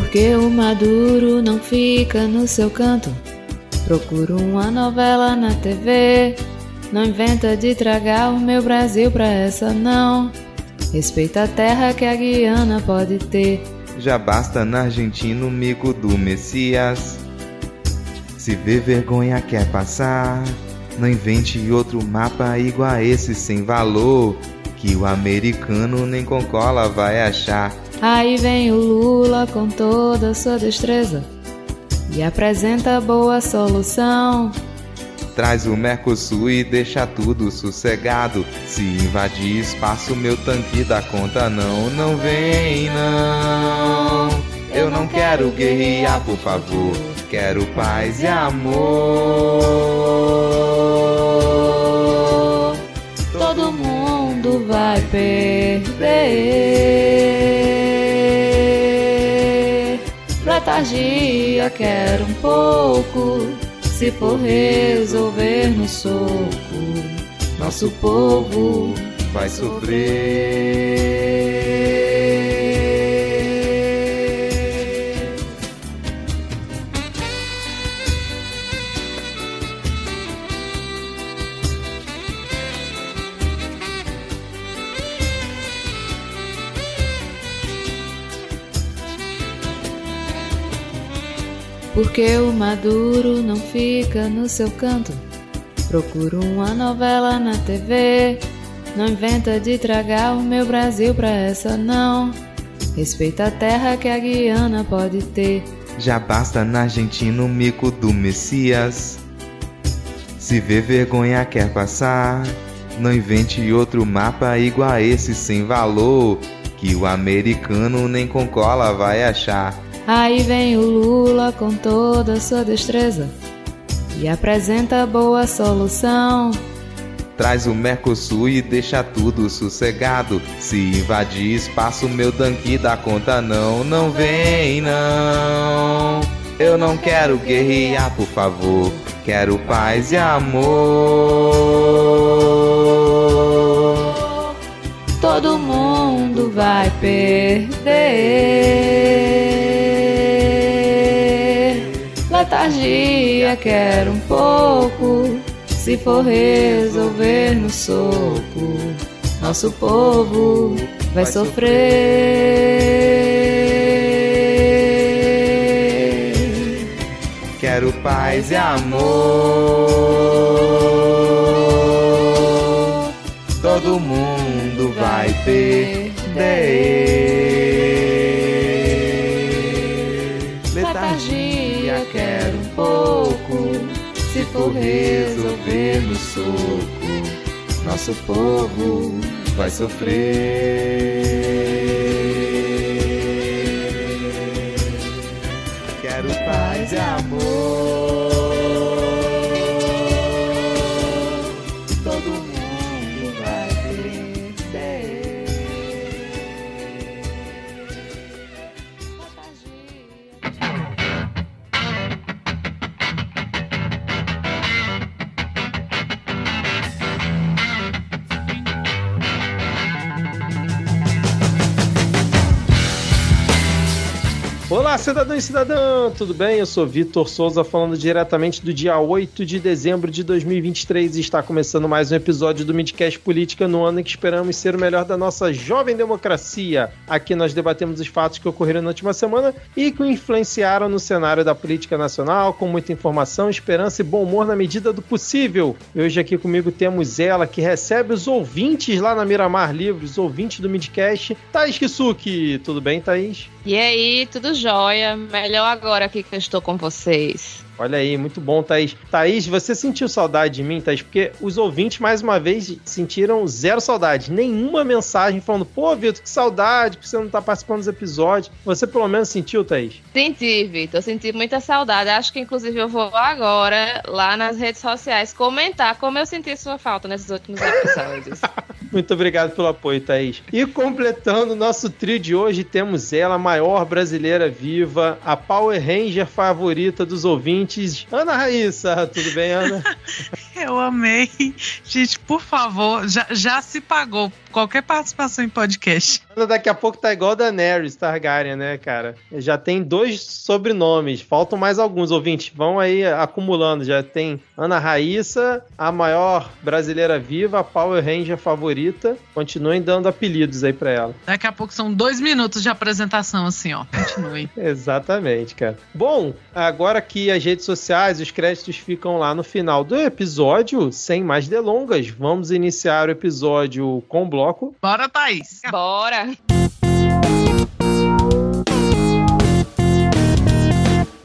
Porque o maduro não fica no seu canto. Procura uma novela na TV. Não inventa de tragar o meu Brasil pra essa não. Respeita a terra que a Guiana pode ter. Já basta na Argentina o mico do Messias. Se vê vergonha quer passar. Não invente outro mapa igual a esse sem valor. Que o americano nem com cola vai achar. Aí vem o Lula com toda a sua destreza e apresenta boa solução. Traz o Mercosul e deixa tudo sossegado. Se invadir espaço, meu tanque dá conta não, não vem não. Eu não quero guerrear, por favor. Quero paz e amor. Todo mundo vai perder. Letargia, quero um pouco. Se for resolver no soco, nosso povo vai sofrer. Porque o maduro não fica no seu canto. Procura uma novela na TV. Não inventa de tragar o meu Brasil pra essa não. Respeita a terra que a Guiana pode ter. Já basta na Argentina o mico do Messias. Se vê vergonha quer passar. Não invente outro mapa igual a esse sem valor. Que o americano nem com cola vai achar. Aí vem o Lula com toda a sua destreza e apresenta boa solução. Traz o Mercosul e deixa tudo sossegado. Se invadir espaço, meu tanque dá conta não, não vem não. Eu não quero guerrear, por favor. Quero paz e amor. Todo mundo vai perder. Letargia, quero um pouco. Se for resolver no soco, nosso povo vai sofrer. Quero paz e amor. Todo mundo vai perder. For resolver no soco, nosso povo vai sofrer. Quero paz e amor. Cidadão e cidadã, tudo bem? Eu sou Vitor Souza, falando diretamente do dia 8 de dezembro de 2023 e está começando mais um episódio do Midcast Política no ano em que esperamos ser o melhor da nossa jovem democracia. Aqui nós debatemos os fatos que ocorreram na última semana e que influenciaram no cenário da política nacional, com muita informação, esperança e bom humor na medida do possível. E hoje aqui comigo temos ela, que recebe os ouvintes lá na Miramar Livros, ouvintes do Midcast, Thaís Kisuki. Tudo bem, Thaís? E aí, tudo jóia? Melhor agora aqui que eu estou com vocês. Olha aí, muito bom, Thaís. Thaís, você sentiu saudade de mim, Thaís? Porque os ouvintes, mais uma vez, sentiram zero saudade. Nenhuma mensagem falando, pô, Vitor, que saudade que você não tá participando dos episódios. Você pelo menos sentiu, Thaís? Senti, Vitor, senti muita saudade. Acho que, inclusive, eu vou agora lá nas redes sociais comentar como eu senti sua falta nesses últimos episódios. Muito obrigado pelo apoio, Thaís. E completando o nosso trio de hoje, temos ela, a maior brasileira viva, a Power Ranger favorita dos ouvintes, Ana Raíssa. Tudo bem, Ana? Eu amei. Gente, por favor, já, já se pagou. qualquer participação em podcast. Daqui a pouco tá igual a Daenerys Targaryen, né, cara? Já tem dois sobrenomes, faltam mais alguns ouvintes. Vão aí acumulando. Já tem Ana Raíssa, a maior brasileira viva, a Power Ranger favorita. Continuem dando apelidos aí pra ela. Daqui a pouco são dois minutos de apresentação, assim, ó. Continue. Exatamente, cara. Bom, agora que as redes sociais, os créditos ficam lá no final do episódio, sem mais delongas, vamos iniciar o episódio com o bloco. Bora, Thaís! Bora!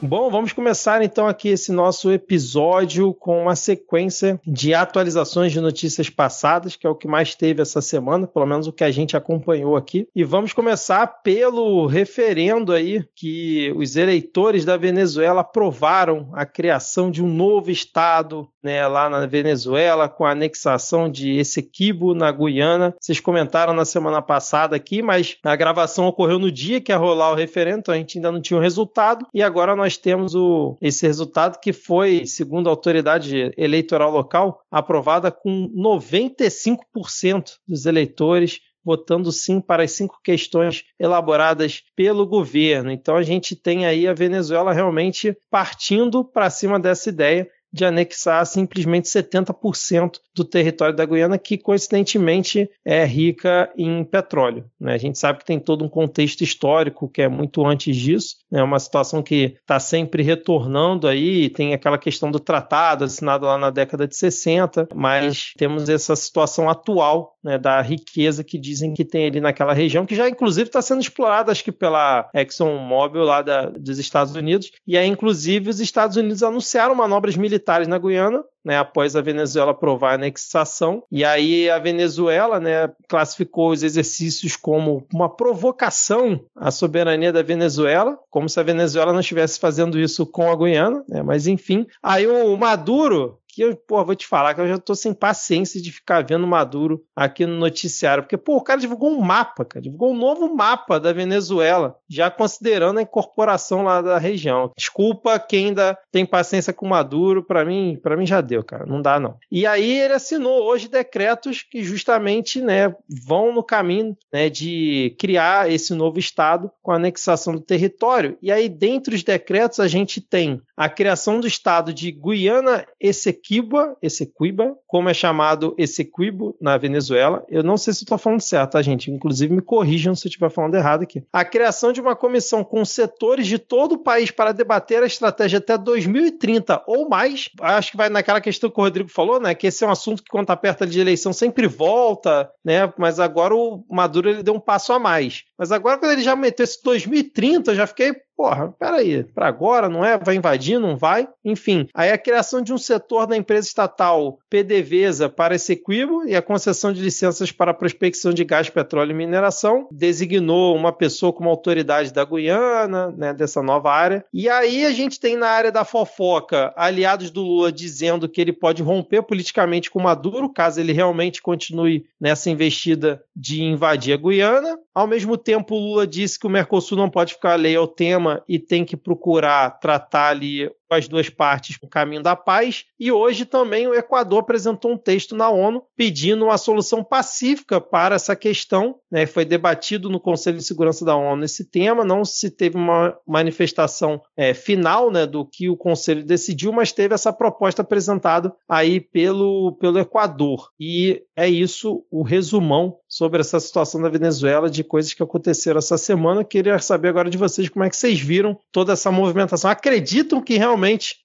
Bom, vamos começar então aqui esse nosso episódio com uma sequência de atualizações de notícias passadas, que é o que mais teve essa semana, pelo menos o que a gente acompanhou aqui. E vamos começar pelo referendo aí que os eleitores da Venezuela aprovaram a criação de um novo estado, né, lá na Venezuela, com a anexação de Essequibo na Guiana. Vocês comentaram na semana passada aqui, mas a gravação ocorreu no dia que ia rolar o referendo, então a gente ainda não tinha o resultado e agora nós temos o, esse resultado que foi, segundo a autoridade eleitoral local, aprovada com 95% dos eleitores votando sim para as cinco questões elaboradas pelo governo. Então a gente tem aí a Venezuela realmente partindo para cima dessa ideia de anexar simplesmente 70% do território da Guiana, que coincidentemente é rica em petróleo. Né? A gente sabe que tem todo um contexto histórico que é muito antes disso, é né? uma situação que está sempre retornando aí, tem aquela questão do tratado assinado lá na década de 60, mas temos essa situação atual né, da riqueza que dizem que tem ali naquela região, que já inclusive está sendo explorada, acho que pela ExxonMobil lá da, dos Estados Unidos, e aí inclusive os Estados Unidos anunciaram manobras militares militares na Guiana, né, após a Venezuela aprovar a anexação. E aí a Venezuela né, classificou os exercícios como uma provocação à soberania da Venezuela, como se a Venezuela não estivesse fazendo isso com a Guiana. Né, mas enfim, aí o Maduro que eu, pô, vou te falar que eu já tô sem paciência de ficar vendo Maduro aqui no noticiário, porque, pô, o cara divulgou um mapa, cara, divulgou um novo mapa da Venezuela, já considerando a incorporação lá da região. Desculpa quem ainda tem paciência com Maduro, para mim, para mim já deu, cara, não dá não. E aí ele assinou hoje decretos que justamente, né, vão no caminho, né, de criar esse novo estado com a anexação do território. E aí dentre os decretos a gente tem a criação do estado de Guiana Essequibo Essequiba, Essequiba, como é chamado Essequibo na Venezuela. Eu não sei se estou falando certo, tá, gente? Inclusive me corrijam se eu estiver falando errado aqui. A criação de uma comissão com setores de todo o país para debater a estratégia até 2030 ou mais. Acho que vai naquela questão que o Rodrigo falou, né? Que esse é um assunto que, quando está perto de eleição, sempre volta, né? Mas agora o Maduro ele deu um passo a mais. Mas agora, quando ele já meteu esse 2030, eu já fiquei, porra, peraí, para agora, não é? Vai invadir, não vai? Enfim, aí a criação de um setor da empresa estatal PDVSA para esse equibo e a concessão de licenças para prospecção de gás, petróleo e mineração, designou uma pessoa como autoridade da Guiana, né, dessa nova área. E aí a gente tem na área da fofoca aliados do Lula dizendo que ele pode romper politicamente com Maduro, caso ele realmente continue nessa investida de invadir a Guiana. Ao mesmo tempo, o Lula disse que o Mercosul não pode ficar alheio ao tema e tem que procurar tratar ali as duas partes no caminho da paz. E hoje também o Equador apresentou um texto na ONU pedindo uma solução pacífica para essa questão. Né? Foi debatido no Conselho de Segurança da ONU esse tema. Não se teve uma manifestação é, final né, do que o Conselho decidiu, mas teve essa proposta apresentada aí pelo, pelo Equador. E é isso o resumão sobre essa situação da Venezuela, de coisas que aconteceram essa semana. queria saber agora de vocês como é que vocês viram toda essa movimentação. Acreditam que realmente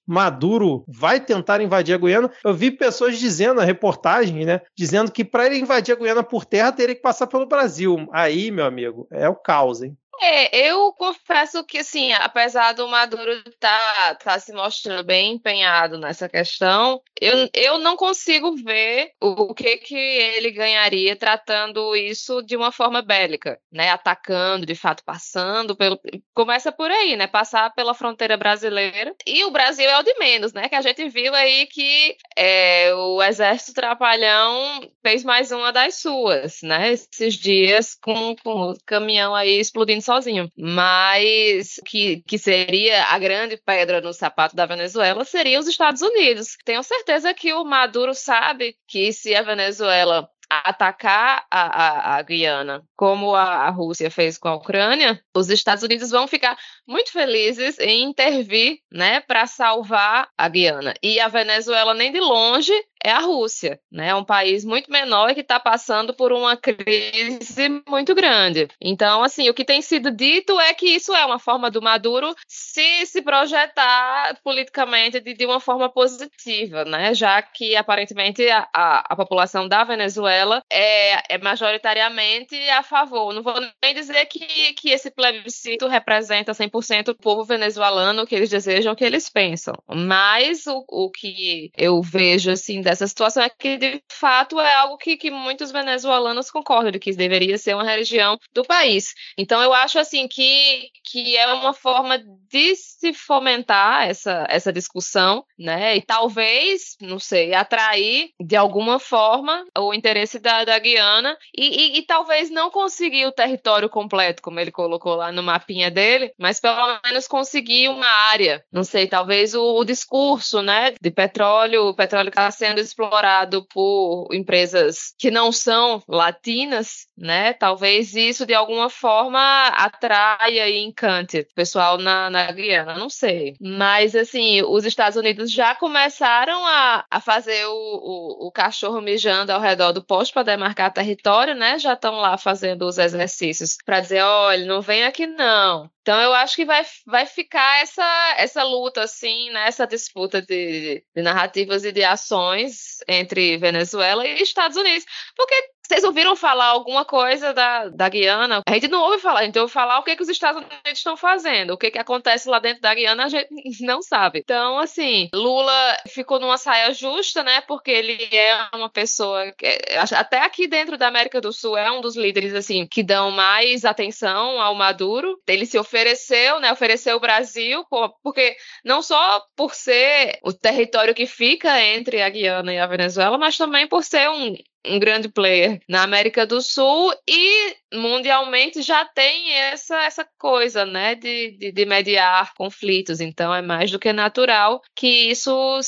Maduro vai tentar invadir a Guiana? Eu vi pessoas dizendo na reportagem, né, dizendo que para ele invadir a Guiana por terra teria que passar pelo Brasil. Aí, meu amigo, é o caos, hein? É, eu confesso que, assim, apesar do Maduro estar tá, tá se mostrando bem empenhado nessa questão, eu, eu não consigo ver o, o que, que ele ganharia tratando isso de uma forma bélica, né? Atacando, de fato, passando pelo. Começa por aí, né? Passar pela fronteira brasileira. E o Brasil é o de menos, né? Que a gente viu aí que é, o Exército Trapalhão fez mais uma das suas, né? Esses dias com, com o caminhão aí explodindo sozinho. Mas que, que seria a grande pedra no sapato da Venezuela seria os Estados Unidos. Tenho certeza que o Maduro sabe que se a Venezuela atacar a, a, a Guiana, como a, a, Rússia fez com a Ucrânia, os Estados Unidos vão ficar muito felizes em intervir, né, para salvar a Guiana. E a Venezuela nem de longe é a Rússia, né? É um país muito menor e que está passando por uma crise muito grande. Então, assim, o que tem sido dito é que isso é uma forma do Maduro se se projetar politicamente de, de uma forma positiva, né? Já que aparentemente a, a, a população da Venezuela é, é, majoritariamente a favor. Não vou nem dizer que, que esse plebiscito representa 100% o povo venezuelano, que eles desejam, que eles pensam. Mas o, o que eu vejo, assim, dessa situação é que, de fato, é algo que, que muitos venezuelanos concordam, de que deveria ser uma religião do país. Então, eu acho, assim, que, que é uma forma de se fomentar essa, essa discussão, né? E talvez, não sei, atrair de alguma forma o interesse da, da Guiana e, e, e talvez não conseguir o território completo, como ele colocou lá no mapinha dele, mas pelo menos conseguir uma área. Não sei, talvez o, o discurso, né, de petróleo, o petróleo está sendo explorado por empresas que não são latinas, né? Talvez isso de alguma forma atraia e encante o pessoal na, na Guiana, não sei. Mas assim, os Estados Unidos já começaram a, a fazer o, o, o cachorro mijando ao redor do posto para demarcar território, né? Já estão lá fazendo os exercícios para dizer, olha, não vem aqui não. Então eu acho que vai, vai ficar essa, essa luta, assim, né? essa disputa de, de narrativas e de ações entre Venezuela e Estados Unidos. Porque vocês ouviram falar alguma coisa da, da Guiana? A gente não ouve falar, a gente ouve falar o que, que os Estados Unidos estão fazendo. O que, que acontece lá dentro da Guiana, a gente não sabe. Então, assim, Lula ficou numa saia justa, né? Porque ele é uma pessoa. Que, até aqui dentro da América do Sul, é um dos líderes, assim, que dão mais atenção ao Maduro. Ele se ofereceu, né? Ofereceu o Brasil, porque não só por ser o território que fica entre a Guiana e a Venezuela, mas também por ser um, um grande player na América do Sul e mundialmente já tem essa, essa coisa, né, de, de, de, mediar conflitos. Então é mais do que natural que isso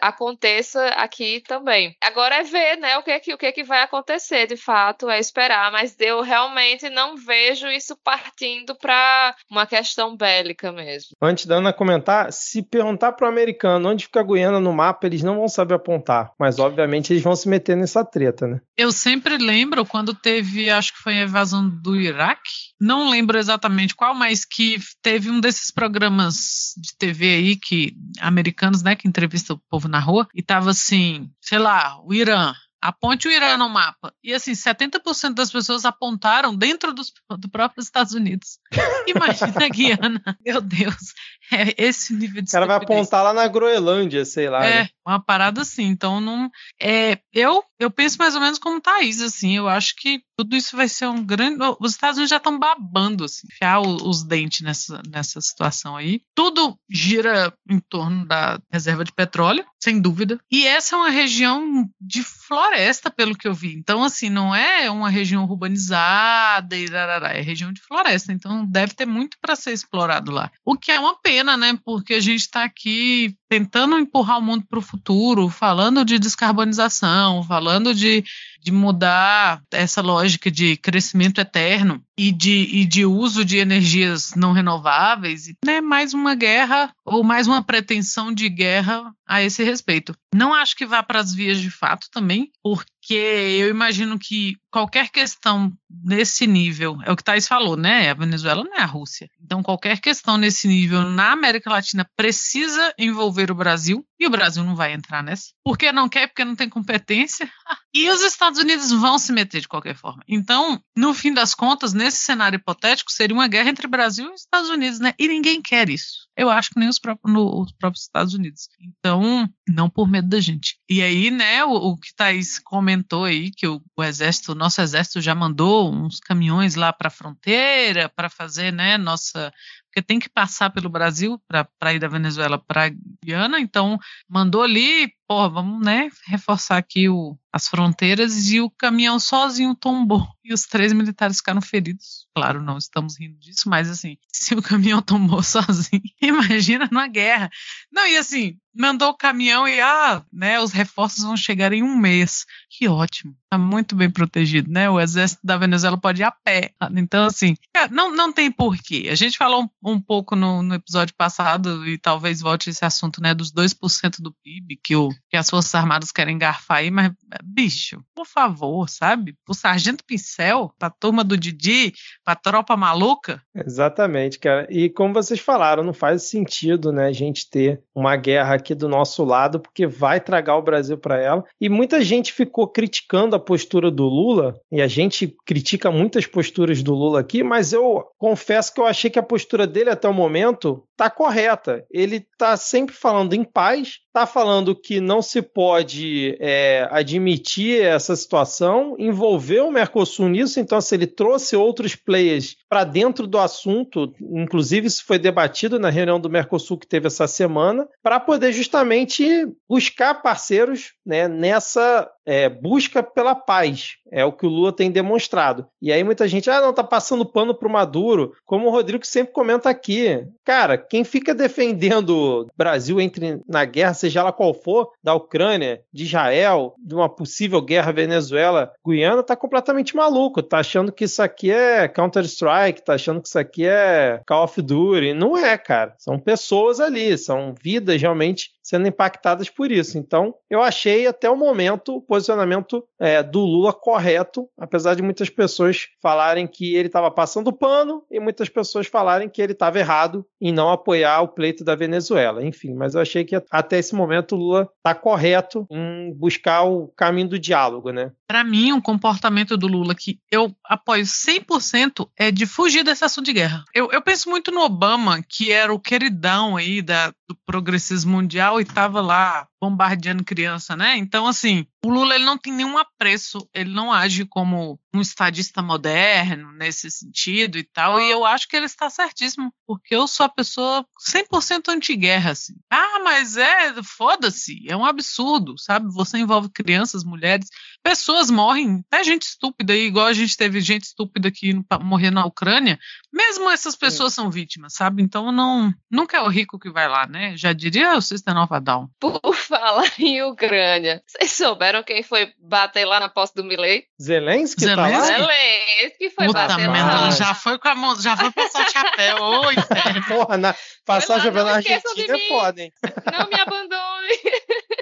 aconteça aqui também. Agora é ver, né, o que que, o que que vai acontecer, de fato, é esperar, mas eu realmente não vejo isso partindo para uma questão bélica mesmo. Antes da Ana comentar, se perguntar para o americano onde fica a Guiana no mapa, eles não vão saber apontar, mas obviamente eles vão se meter nessa treta, né? Eu sempre lembro quando teve, acho que foi a invasão do Iraque, não lembro exatamente qual, mas que teve um desses programas de TV aí que americanos, né, que entrevistam o povo na rua e tava assim, sei lá, o Irã, aponte o Irã no mapa. E assim, 70% das pessoas apontaram dentro dos, do próprio Estados Unidos. Imagina a Guiana. Meu Deus. É esse nível de O cara vai apontar lá na Groenlândia, sei lá. É, né? Uma parada assim. Então, não. É, eu, eu penso mais ou menos como Thaís, assim. Eu acho que tudo isso vai ser um grande. Os Estados Unidos já estão babando, assim, enfiar os dentes nessa, nessa situação aí. Tudo gira em torno da reserva de petróleo, sem dúvida. E essa é uma região de floresta, pelo que eu vi. Então, assim, não é uma região urbanizada e rarará, é região de floresta. Então, deve ter muito para ser explorado lá. O que é uma pena né? Porque a gente está aqui tentando empurrar o mundo para o futuro, falando de descarbonização, falando de, de mudar essa lógica de crescimento eterno e de, e de uso de energias não renováveis, né? Mais uma guerra ou mais uma pretensão de guerra a esse respeito. Não acho que vá para as vias de fato também, porque eu imagino que qualquer questão nesse nível, é o que Thais falou, né? A Venezuela não é a Rússia. Então, qualquer questão nesse nível na América Latina precisa envolver o Brasil, e o Brasil não vai entrar nessa. Porque não quer, porque não tem competência. E os Estados Unidos vão se meter de qualquer forma. Então, no fim das contas, nesse cenário hipotético, seria uma guerra entre Brasil e Estados Unidos, né? E ninguém quer isso. Eu acho que nem os próprios, no, os próprios Estados Unidos. Então, não por medo da gente. E aí, né, o, o que Thaís comentou aí, que o, o, exército, o nosso exército já mandou uns caminhões lá para a fronteira para fazer, né, nossa porque tem que passar pelo Brasil para ir da Venezuela para Guiana, então mandou ali, pô, vamos né, reforçar aqui o, as fronteiras e o caminhão sozinho tombou e os três militares ficaram feridos. Claro, não estamos rindo disso, mas assim, se o caminhão tombou sozinho, imagina numa guerra. Não, e assim, mandou o caminhão e ah, né, os reforços vão chegar em um mês. Que ótimo. Tá muito bem protegido, né? O exército da Venezuela pode ir a pé. Então, assim, não, não tem porquê. A gente falou um, um pouco no, no, episódio passado, e talvez volte esse assunto, né, dos 2% do PIB que, o, que as Forças Armadas querem garfar aí, mas, bicho, por favor, sabe? O Sargento Pincel, pra turma do Didi, pra tropa maluca. Exatamente, cara. E como vocês falaram, não faz sentido, né, a gente ter uma guerra aqui do nosso lado, porque vai tragar o Brasil para ela. E muita gente ficou criticando a postura do Lula, e a gente critica muitas posturas do Lula aqui, mas eu confesso que eu achei que a postura dele até o momento tá correta. Ele tá sempre falando em paz, tá falando que não se pode é, admitir essa situação, envolver o Mercosul nisso, então se ele trouxe outros players para dentro do assunto, inclusive isso foi debatido na reunião do Mercosul que teve essa semana, para poder justamente buscar parceiros né, nessa é, busca pela paz. É o que o Lula tem demonstrado. E aí muita gente, ah, não, tá passando pano pro Maduro, como o Rodrigo sempre comenta aqui. Cara, quem fica defendendo o Brasil entre na guerra, seja ela qual for, da Ucrânia, de Israel, de uma possível guerra Venezuela-Guiana, tá completamente maluco. Tá achando que isso aqui é Counter-Strike, tá achando que isso aqui é Call of Duty. Não é, cara. São pessoas ali, são vidas realmente sendo impactadas por isso. Então, eu achei até o momento o posicionamento é, do Lula correto, apesar de muitas pessoas falarem que ele estava passando pano e muitas pessoas falarem que ele estava errado em não apoiar o pleito da Venezuela. Enfim, mas eu achei que até esse momento o Lula está correto em buscar o caminho do diálogo, né? Para mim, o comportamento do Lula que eu apoio 100% é de fugir desse assunto de guerra. Eu, eu penso muito no Obama, que era o queridão aí da, do progressismo mundial e estava lá bombardeando criança, né? Então, assim, o Lula ele não tem nenhum apreço, ele não age como um estadista moderno nesse sentido e tal, e eu acho que ele está certíssimo, porque eu sou a pessoa 100% anti-guerra, assim. Ah, mas é, foda-se, é um absurdo, sabe? Você envolve crianças, mulheres, pessoas morrem, até gente estúpida, igual a gente teve gente estúpida que morrer na Ucrânia, mesmo essas pessoas são vítimas, sabe? Então, não, nunca é o rico que vai lá, né? Já diria o Sister Nova Down. Por falar em Ucrânia, vocês souberam quem foi bater lá na posse do Milley? Zelensky, Zelensky? tá lá? Zelensky foi Puta bater merda, lá. já foi com a mão, já foi passar o chapéu. Oi, Porra, na, passagem pela Argentina é foda, hein? Não me abandone.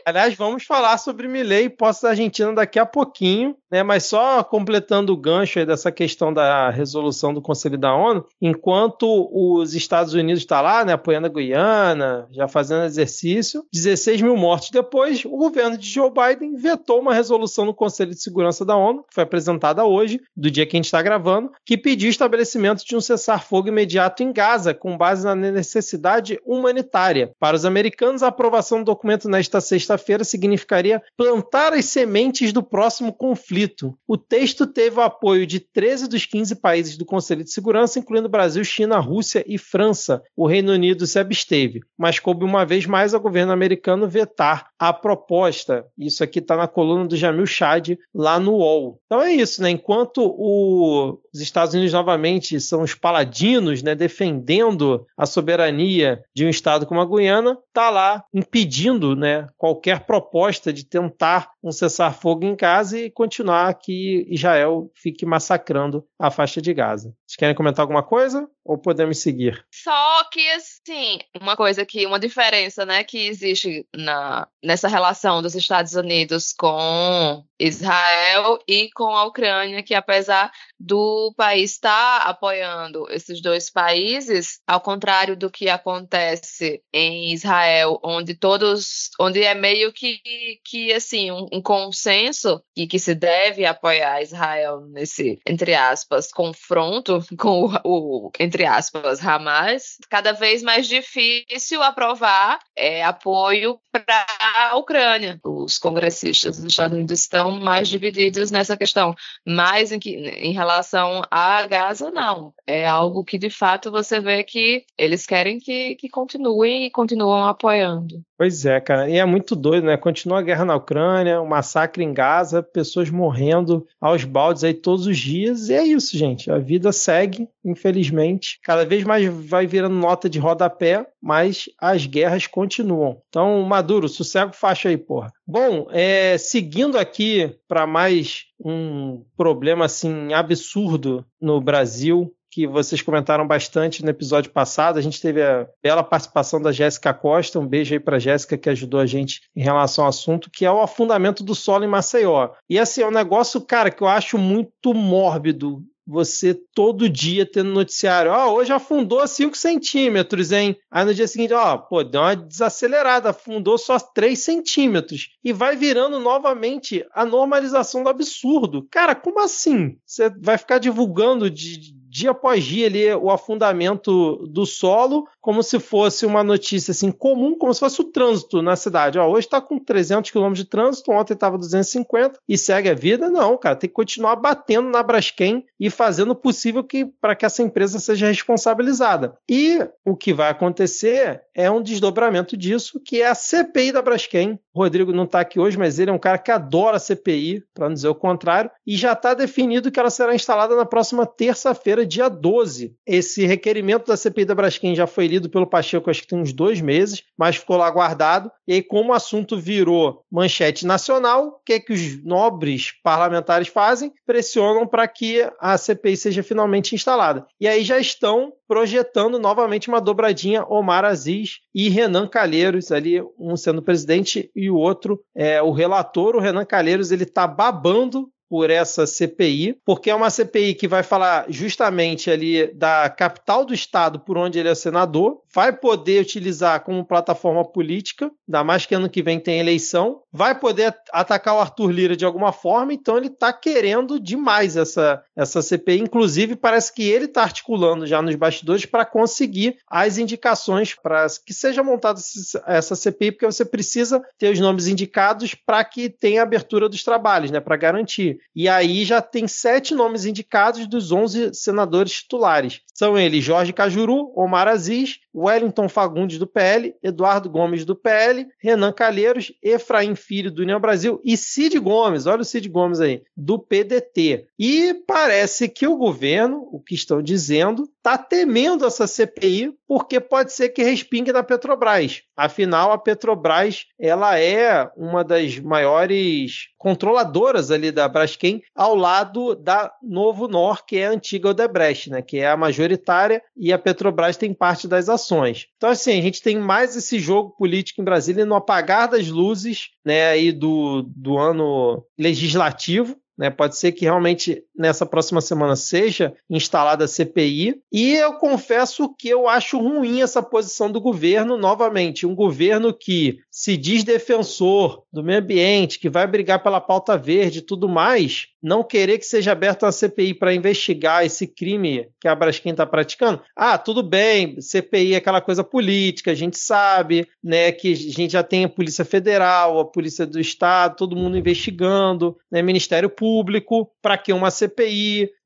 Aliás, vamos falar sobre Milley e posse da Argentina daqui a pouquinho, né? Mas só completando o gancho dessa questão da resolução do Conselho da ONU, enquanto os Estados Unidos estão tá lá, né, apoiando a Guiana, já fazendo exercício, 16 mil mortos depois, o governo de Joe Biden vetou uma resolução no Conselho de Segurança da ONU, que foi apresentada hoje, do dia que a gente está gravando, que pediu estabelecimento de um cessar-fogo imediato em Gaza, com base na necessidade humanitária. Para os americanos, a aprovação do documento nesta sexta sexta-feira significaria plantar as sementes do próximo conflito. O texto teve o apoio de 13 dos 15 países do Conselho de Segurança, incluindo Brasil, China, Rússia e França. O Reino Unido se absteve, mas coube uma vez mais ao governo americano vetar a proposta. Isso aqui está na coluna do Jamil Chad, lá no UOL. Então é isso, né? Enquanto o, os Estados Unidos novamente são os paladinos, né, defendendo a soberania de um estado como a Guiana, tá lá impedindo, né, qualquer proposta de tentar um cessar-fogo em Gaza e continuar que Israel fique massacrando a faixa de Gaza. Vocês querem comentar alguma coisa ou podemos seguir? Só que assim, uma coisa que uma diferença, né, que existe na nessa relação dos Estados Unidos com Israel e com a Ucrânia, que apesar do país estar apoiando esses dois países, ao contrário do que acontece em Israel, onde todos, onde é meio que, que assim, um, um consenso e que se deve apoiar Israel nesse, entre aspas, confronto com o, o entre aspas, Hamas, cada vez mais difícil aprovar é, apoio para a Ucrânia. Os congressistas dos Estados Unidos estão mais divididos nessa questão, mais em, que, em relação relação a Gaza, não. É algo que de fato você vê que eles querem que, que continuem e continuam apoiando. Pois é, cara. E é muito doido, né? Continua a guerra na Ucrânia, o um massacre em Gaza, pessoas morrendo aos baldes aí todos os dias. E é isso, gente. A vida segue, infelizmente. Cada vez mais vai virando nota de rodapé, mas as guerras continuam. Então, Maduro, sossego faixa aí, porra. Bom, é, seguindo aqui para mais um problema assim absurdo no Brasil, que vocês comentaram bastante no episódio passado. A gente teve a bela participação da Jéssica Costa. Um beijo aí para Jéssica que ajudou a gente em relação ao assunto, que é o afundamento do solo em Maceió. E assim, é um negócio, cara, que eu acho muito mórbido você todo dia tendo noticiário, ó, oh, hoje afundou 5 centímetros, hein? Aí no dia seguinte, ó, oh, pô, deu uma desacelerada, afundou só 3 centímetros. E vai virando novamente a normalização do absurdo. Cara, como assim? Você vai ficar divulgando de dia após dia ali o afundamento do solo, como se fosse uma notícia assim comum, como se fosse o trânsito na cidade. Ó, hoje está com 300 km de trânsito, ontem estava 250 e segue a vida. Não, cara, tem que continuar batendo na Braskem e fazendo o possível que para que essa empresa seja responsabilizada. E o que vai acontecer é um desdobramento disso, que é a CPI da Braskem. Rodrigo não está aqui hoje, mas ele é um cara que adora CPI, para não dizer o contrário, e já está definido que ela será instalada na próxima terça-feira, dia 12. Esse requerimento da CPI da Braskem já foi lido pelo Pacheco, acho que tem uns dois meses, mas ficou lá guardado. E aí, como o assunto virou manchete nacional, o que, é que os nobres parlamentares fazem? Pressionam para que a CPI seja finalmente instalada. E aí já estão projetando novamente uma dobradinha Omar Aziz e Renan Calheiros, ali um sendo presidente e o outro é o relator. O Renan Calheiros ele está babando por essa CPI, porque é uma CPI que vai falar justamente ali da capital do estado por onde ele é senador, vai poder utilizar como plataforma política, ainda mais que ano que vem tem eleição, vai poder atacar o Arthur Lira de alguma forma, então ele está querendo demais essa, essa CPI, inclusive parece que ele está articulando já nos bastidores para conseguir as indicações para que seja montada essa CPI, porque você precisa ter os nomes indicados para que tenha abertura dos trabalhos, né, para garantir. E aí já tem sete nomes indicados dos 11 senadores titulares. São eles Jorge Cajuru, Omar Aziz, Wellington Fagundes do PL, Eduardo Gomes do PL, Renan Calheiros, Efraim Filho do União Brasil e Cid Gomes, olha o Cid Gomes aí, do PDT. E parece que o governo, o que estão dizendo, está temendo essa CPI porque pode ser que respingue na Petrobras. Afinal, a Petrobras ela é uma das maiores controladoras ali da Braskem ao lado da Novo Nor, que é a antiga Odebrecht, né, que é a majoritária e a Petrobras tem parte das ações. Então assim, a gente tem mais esse jogo político em Brasília no apagar das luzes, né, aí do, do ano legislativo, né? Pode ser que realmente nessa próxima semana seja instalada a CPI. E eu confesso que eu acho ruim essa posição do governo, novamente. Um governo que se diz defensor do meio ambiente, que vai brigar pela pauta verde e tudo mais, não querer que seja aberta uma CPI para investigar esse crime que a Braskem está praticando. Ah, tudo bem, CPI é aquela coisa política, a gente sabe, né, que a gente já tem a Polícia Federal, a Polícia do Estado, todo mundo investigando, né, Ministério Público, para que uma CPI,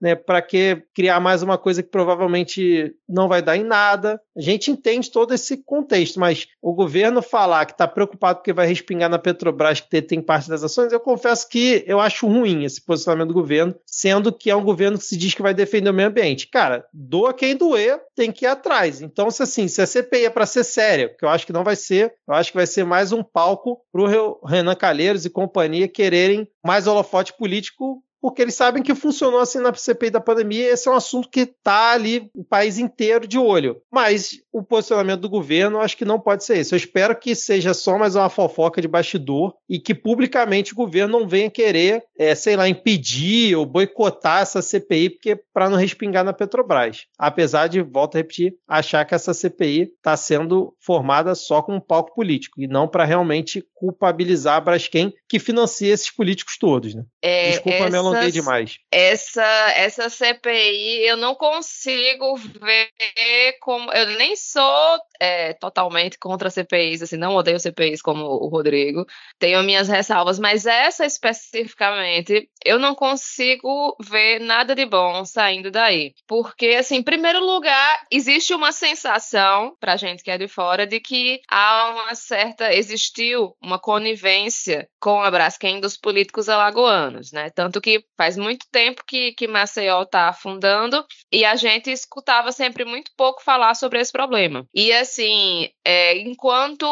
né, para que criar mais uma coisa que provavelmente não vai dar em nada. A gente entende todo esse contexto, mas o governo falar que está preocupado porque vai respingar na Petrobras que tem parte das ações, eu confesso que eu acho ruim esse posicionamento posicionamento do governo, sendo que é um governo que se diz que vai defender o meio ambiente. Cara, doa quem doer, tem que ir atrás. Então, se assim, se a CPI é para ser séria, que eu acho que não vai ser, eu acho que vai ser mais um palco para o Renan Calheiros e companhia quererem mais holofote político porque eles sabem que funcionou assim na CPI da pandemia. Esse é um assunto que está ali o país inteiro de olho. Mas o posicionamento do governo, acho que não pode ser esse. Eu espero que seja só mais uma fofoca de bastidor e que publicamente o governo não venha querer, é, sei lá, impedir ou boicotar essa CPI, porque para não respingar na Petrobras. Apesar de, volto a repetir, achar que essa CPI está sendo formada só como um palco político e não para realmente culpabilizar a Braskem, que financia esses políticos todos. Né? É, Desculpa essa... a alonguei demais. Essa, essa CPI eu não consigo ver como. Eu nem sou é, totalmente contra CPIs, assim, não odeio CPIs como o Rodrigo. Tenho minhas ressalvas, mas essa especificamente eu não consigo ver nada de bom saindo daí. Porque, assim, em primeiro lugar, existe uma sensação, pra gente que é de fora, de que há uma certa. existiu uma conivência com a Braskem dos políticos alagoanos, né? Tanto que faz muito tempo que, que Maceió está afundando e a gente escutava sempre muito pouco falar sobre esse problema. E assim, é, enquanto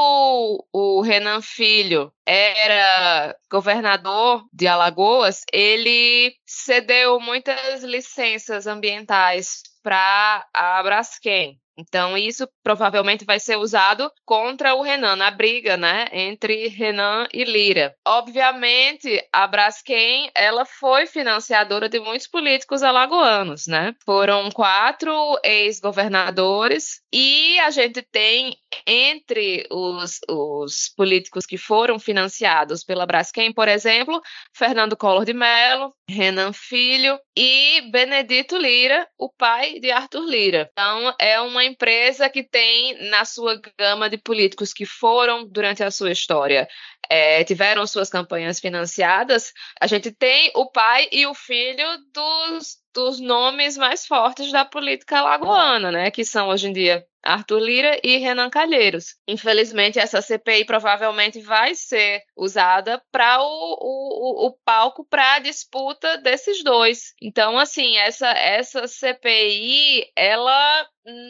o Renan Filho era governador de Alagoas, ele cedeu muitas licenças ambientais para a Braskem. Então, isso provavelmente vai ser usado contra o Renan, na briga, né, entre Renan e Lira. Obviamente, a Braskem, ela foi financiadora de muitos políticos alagoanos, né? Foram quatro ex-governadores e a gente tem entre os, os políticos que foram financiados pela Braskem, por exemplo, Fernando Collor de Mello, Renan Filho e Benedito Lira, o pai de Arthur Lira. Então, é uma empresa que tem na sua gama de políticos que foram, durante a sua história, é, tiveram suas campanhas financiadas, a gente tem o pai e o filho dos, dos nomes mais fortes da política alagoana, né? Que são hoje em dia Arthur Lira e Renan Calheiros. Infelizmente, essa CPI provavelmente vai ser usada para o, o, o, palco para a disputa desses dois. Então, assim, essa, essa CPI, ela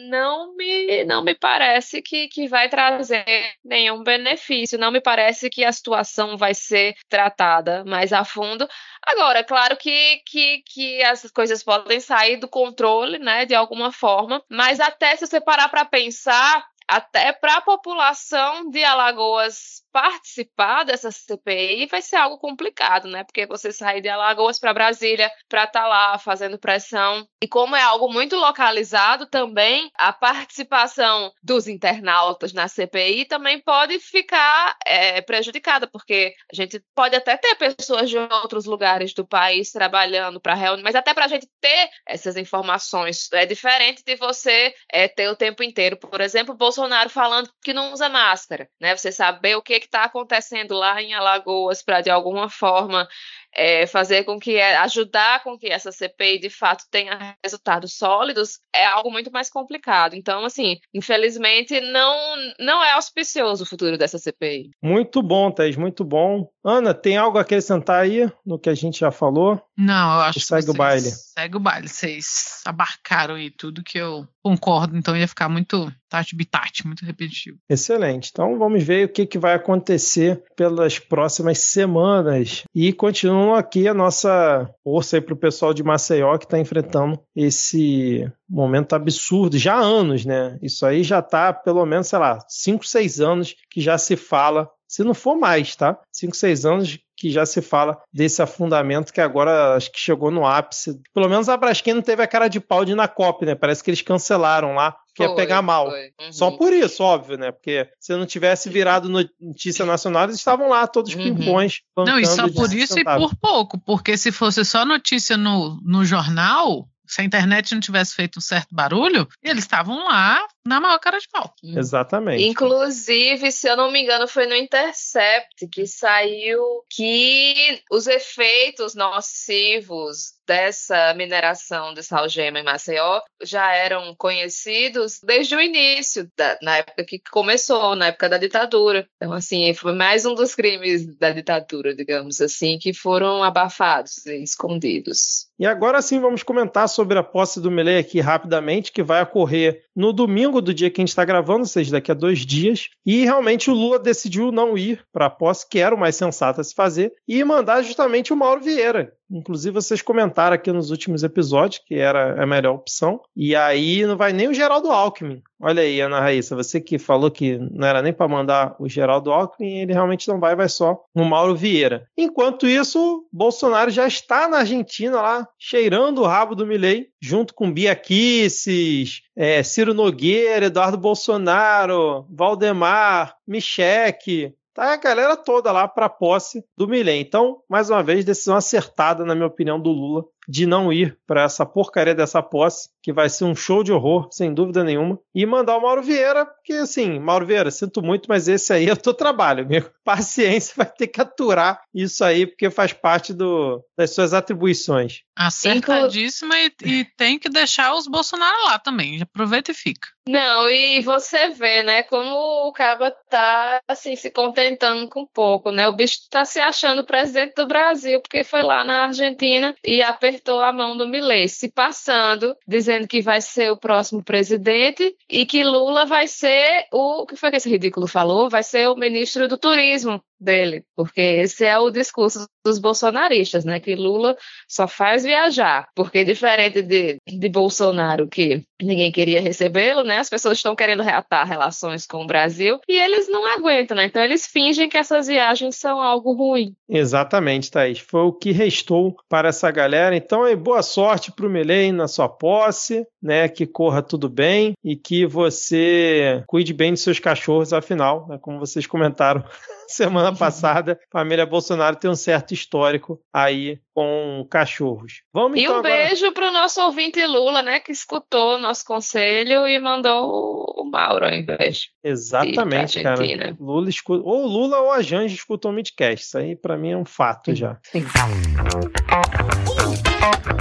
não me, não me parece que, que vai trazer nenhum benefício. Não me parece que a situação vai ser tratada mais a fundo. Agora, claro que, que, que as coisas podem sair do controle, né, de alguma forma, mas até se você parar para pensar, até para a população de Alagoas participar dessa CPI vai ser algo complicado, né? Porque você sair de Alagoas para Brasília para estar tá lá fazendo pressão. E como é algo muito localizado também, a participação dos internautas na CPI também pode ficar é, prejudicada, porque a gente pode até ter pessoas de outros lugares do país trabalhando para reunir, mas até para a gente ter essas informações é diferente de você é, ter o tempo inteiro, por exemplo, Bolsonaro falando que não usa máscara, né? Você saber o que está acontecendo lá em Alagoas para de alguma forma é, fazer com que é, ajudar com que essa CPI de fato tenha resultados sólidos é algo muito mais complicado. Então, assim, infelizmente não não é auspicioso o futuro dessa CPI. Muito bom, Thais, muito bom. Ana, tem algo a acrescentar aí no que a gente já falou? Não, eu acho segue que o baile. Segue o baile. Vocês abarcaram aí tudo que eu concordo, então ia ficar muito tati bitati, muito repetitivo. Excelente. Então vamos ver o que, que vai acontecer pelas próximas semanas. E continua aqui a nossa força aí para o pessoal de Maceió que está enfrentando esse momento absurdo, já há anos, né? Isso aí já está pelo menos, sei lá, 5, 6 anos que já se fala se não for mais, tá? 5, 6 anos que já se fala desse afundamento que agora acho que chegou no ápice. Pelo menos a Braskem não teve a cara de pau de ir na COP, né? Parece que eles cancelaram lá, que ia pegar mal. Uhum. Só por isso, óbvio, né? Porque se não tivesse virado notícia nacional, eles estavam lá todos uhum. pimpões. Não, e só por isso e por pouco, porque se fosse só notícia no, no jornal, se a internet não tivesse feito um certo barulho, eles estavam lá na maior cara de pau. Exatamente. Inclusive, se eu não me engano, foi no Intercept que saiu que os efeitos nocivos dessa mineração de salgema em Maceió já eram conhecidos desde o início, da, na época que começou, na época da ditadura. Então, assim, foi mais um dos crimes da ditadura, digamos assim, que foram abafados e escondidos. E agora sim vamos comentar sobre a posse do Melei aqui rapidamente, que vai ocorrer no domingo do dia que a gente está gravando, ou seja, daqui a dois dias. E realmente o Lula decidiu não ir para a posse, que era o mais sensato a se fazer, e mandar justamente o Mauro Vieira. Inclusive, vocês comentaram aqui nos últimos episódios que era a melhor opção. E aí não vai nem o Geraldo Alckmin. Olha aí, Ana Raíssa, você que falou que não era nem para mandar o Geraldo Alckmin, ele realmente não vai, vai só no Mauro Vieira. Enquanto isso, Bolsonaro já está na Argentina lá, cheirando o rabo do Milei, junto com Bia Kisses, é, Ciro Nogueira, Eduardo Bolsonaro, Valdemar, Michele, tá a galera toda lá para posse do Milley. Então, mais uma vez, decisão acertada, na minha opinião, do Lula de não ir para essa porcaria dessa posse, que vai ser um show de horror, sem dúvida nenhuma, e mandar o Mauro Vieira, porque assim, Mauro Vieira, sinto muito, mas esse aí é o teu trabalho, amigo. Paciência, vai ter que aturar isso aí, porque faz parte do, das suas atribuições. Acertadíssima e, e tem que deixar os Bolsonaro lá também. Aproveita e fica. Não, e você vê, né, como o Caba tá, assim, se contentando com pouco, né? O bicho tá se achando presidente do Brasil, porque foi lá na Argentina e apertou a mão do Milei, se passando, dizendo que vai ser o próximo presidente e que Lula vai ser o, o que foi que esse ridículo falou? Vai ser o ministro do turismo dele, porque esse é o discurso dos bolsonaristas, né? Que Lula só faz viajar, porque diferente de, de Bolsonaro, que ninguém queria recebê-lo, né? As pessoas estão querendo reatar relações com o Brasil e eles não aguentam, né? Então eles fingem que essas viagens são algo ruim. Exatamente, Thaís. Foi o que restou para essa galera. Então, boa sorte para o Melém na sua posse, né? Que corra tudo bem e que você cuide bem dos seus cachorros, afinal, né? como vocês comentaram semana passada, a família Bolsonaro tem um certo histórico aí com cachorros. Vamos e então um agora... beijo para o nosso ouvinte Lula, né, que escutou nosso conselho e mandou o Mauro ao invés. Exatamente, cara. Lula escuta... Ou Lula ou a Janja escutou o Midcast. Isso aí para mim é um fato já. Sim.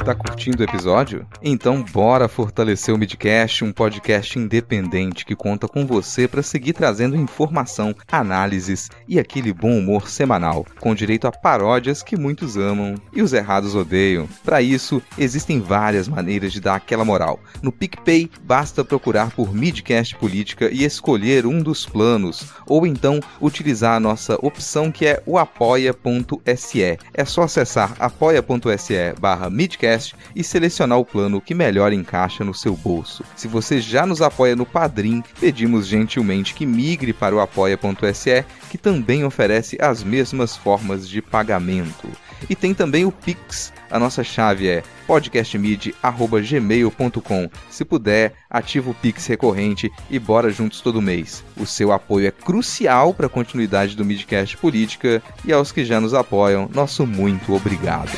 Tá curtindo o episódio? Então bora fortalecer o Midcast, um podcast independente que conta com você para seguir trazendo informação, análises e aquele bom humor semanal, com direito a paródias que muitos amam e os errados odeiam. Para isso, existem várias maneiras de dar aquela moral. No PicPay, basta procurar por Midcast Política e escolher um dos planos, ou então utilizar a nossa opção que é o apoia.se. É só acessar apoia.se barra Midcast e selecionar o plano que melhor encaixa no seu bolso. Se você já nos apoia no Padrim, pedimos gentilmente que migre para o apoia.se, que também oferece as mesmas formas de pagamento. E tem também o Pix. A nossa chave é podcastmid@gmail.com. Se puder, ativa o Pix recorrente e bora juntos todo mês. O seu apoio é crucial para a continuidade do Midcast Política e aos que já nos apoiam, nosso muito obrigado.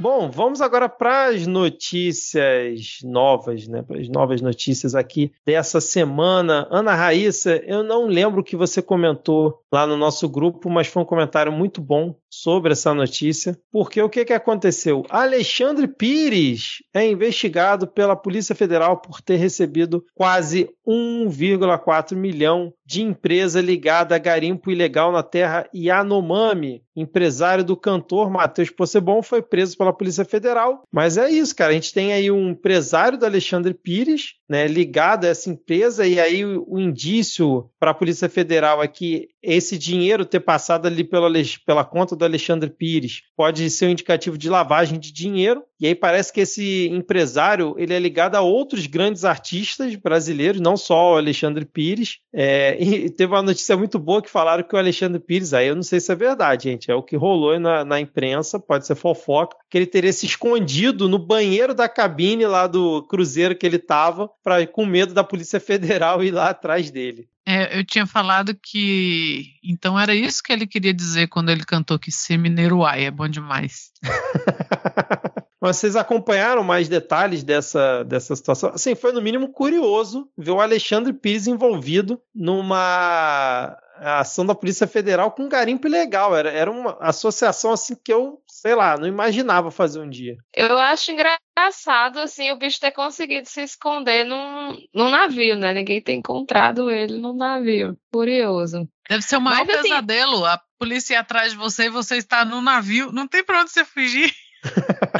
Bom, vamos agora para as notícias novas, né? Para as novas notícias aqui dessa semana. Ana Raíssa, eu não lembro o que você comentou lá no nosso grupo, mas foi um comentário muito bom sobre essa notícia, porque o que, que aconteceu? Alexandre Pires é investigado pela Polícia Federal por ter recebido quase 1,4 milhão de empresa ligada a garimpo ilegal na terra Yanomami. Empresário do cantor Matheus Possebon foi preso pela Polícia Federal. Mas é isso, cara. A gente tem aí um empresário do Alexandre Pires, né, ligado a essa empresa, e aí o, o indício para a Polícia Federal é que esse dinheiro ter passado ali pela, pela conta do Alexandre Pires pode ser um indicativo de lavagem de dinheiro. E aí parece que esse empresário ele é ligado a outros grandes artistas brasileiros, não só o Alexandre Pires. É, e teve uma notícia muito boa que falaram que o Alexandre Pires, aí eu não sei se é verdade, gente, é o que rolou na, na imprensa, pode ser fofoca, que ele teria se escondido no banheiro da cabine lá do cruzeiro que ele estava com medo da Polícia Federal ir lá atrás dele. É, eu tinha falado que. Então era isso que ele queria dizer quando ele cantou que Semineruai é bom demais. Mas vocês acompanharam mais detalhes dessa, dessa situação? Assim, foi no mínimo curioso ver o Alexandre Pires envolvido numa ação da Polícia Federal com garimpo ilegal. Era, era uma associação assim que eu, sei lá, não imaginava fazer um dia. Eu acho engraçado assim o bicho ter conseguido se esconder num, num navio, né? Ninguém tem encontrado ele no navio. Curioso. Deve ser o maior Mas, assim, pesadelo. A polícia ir atrás de você e você está no navio. Não tem pra onde você fugir.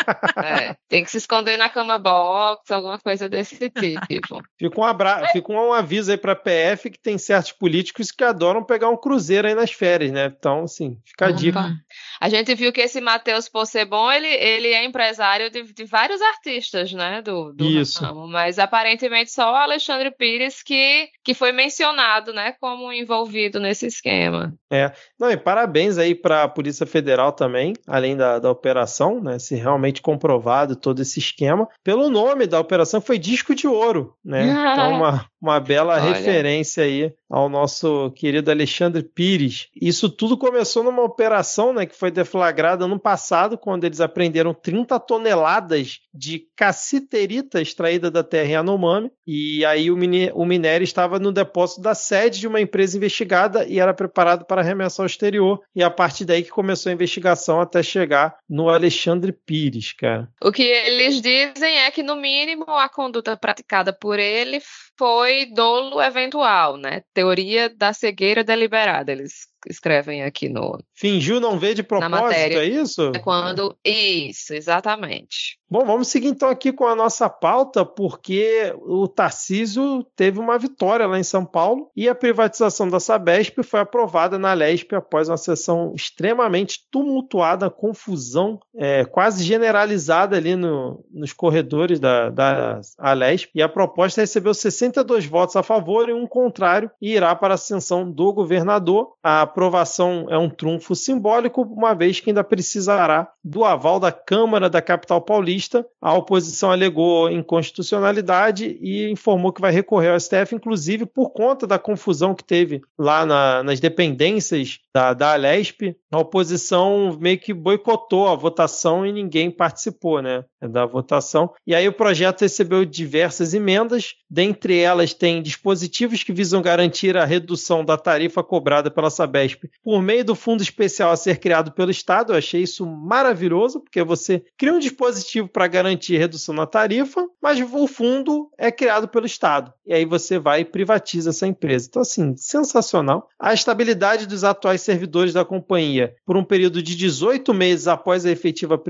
É, tem que se esconder na cama box, alguma coisa desse tipo. Fica um, abra... Fica um aviso aí pra PF que tem certos políticos que adoram pegar um cruzeiro aí nas férias, né? Então, assim, fica a dica. A gente viu que esse Matheus Possebon, ele, ele é empresário de, de vários artistas, né? Do, do Isso. Ramo, mas aparentemente só o Alexandre Pires que, que foi mencionado, né? Como envolvido nesse esquema. É. Não, e parabéns aí para a Polícia Federal também, além da, da operação, né? Se realmente comprovado todo esse esquema. Pelo nome da operação foi Disco de Ouro, né? Então, uma, uma bela Olha. referência aí ao nosso querido Alexandre Pires. Isso tudo começou numa operação né, que foi deflagrada no passado, quando eles apreenderam 30 toneladas de cassiterita extraída da terra Yanomami, e aí o, o minério estava no depósito da sede de uma empresa investigada e era preparado para arremessar ao exterior, e a partir daí que começou a investigação até chegar no Alexandre Pires, cara. O que eles dizem é que, no mínimo, a conduta praticada por ele foi dolo eventual, né? Teoria da cegueira deliberada. Eles escrevem aqui no. Fingiu não ver de propósito, é isso? É quando. Isso, exatamente. Bom, vamos seguir então aqui com a nossa pauta, porque o Tarcísio teve uma vitória lá em São Paulo e a privatização da Sabesp foi aprovada na Lesp após uma sessão extremamente tumultuada, confusão é, quase generalizada ali no, nos corredores da, da Lesp. E a proposta recebeu 62 votos a favor e um contrário e irá para a ascensão do governador. A aprovação é um trunfo simbólico, uma vez que ainda precisará do aval da Câmara da capital paulista. A oposição alegou inconstitucionalidade e informou que vai recorrer ao STF, inclusive por conta da confusão que teve lá na, nas dependências da, da Alesp. A oposição meio que boicotou a votação e ninguém participou né, da votação. E aí o projeto recebeu diversas emendas, dentre elas tem dispositivos que visam garantir a redução da tarifa cobrada pela Sabesp Por meio do fundo especial a ser criado pelo Estado. Eu achei isso maravilhoso, porque você cria um dispositivo para garantir redução na tarifa, mas o fundo é criado pelo Estado. E aí você vai e privatiza essa empresa. Então, assim, sensacional. A estabilidade dos atuais servidores da companhia por um período de 18 meses após a efetiva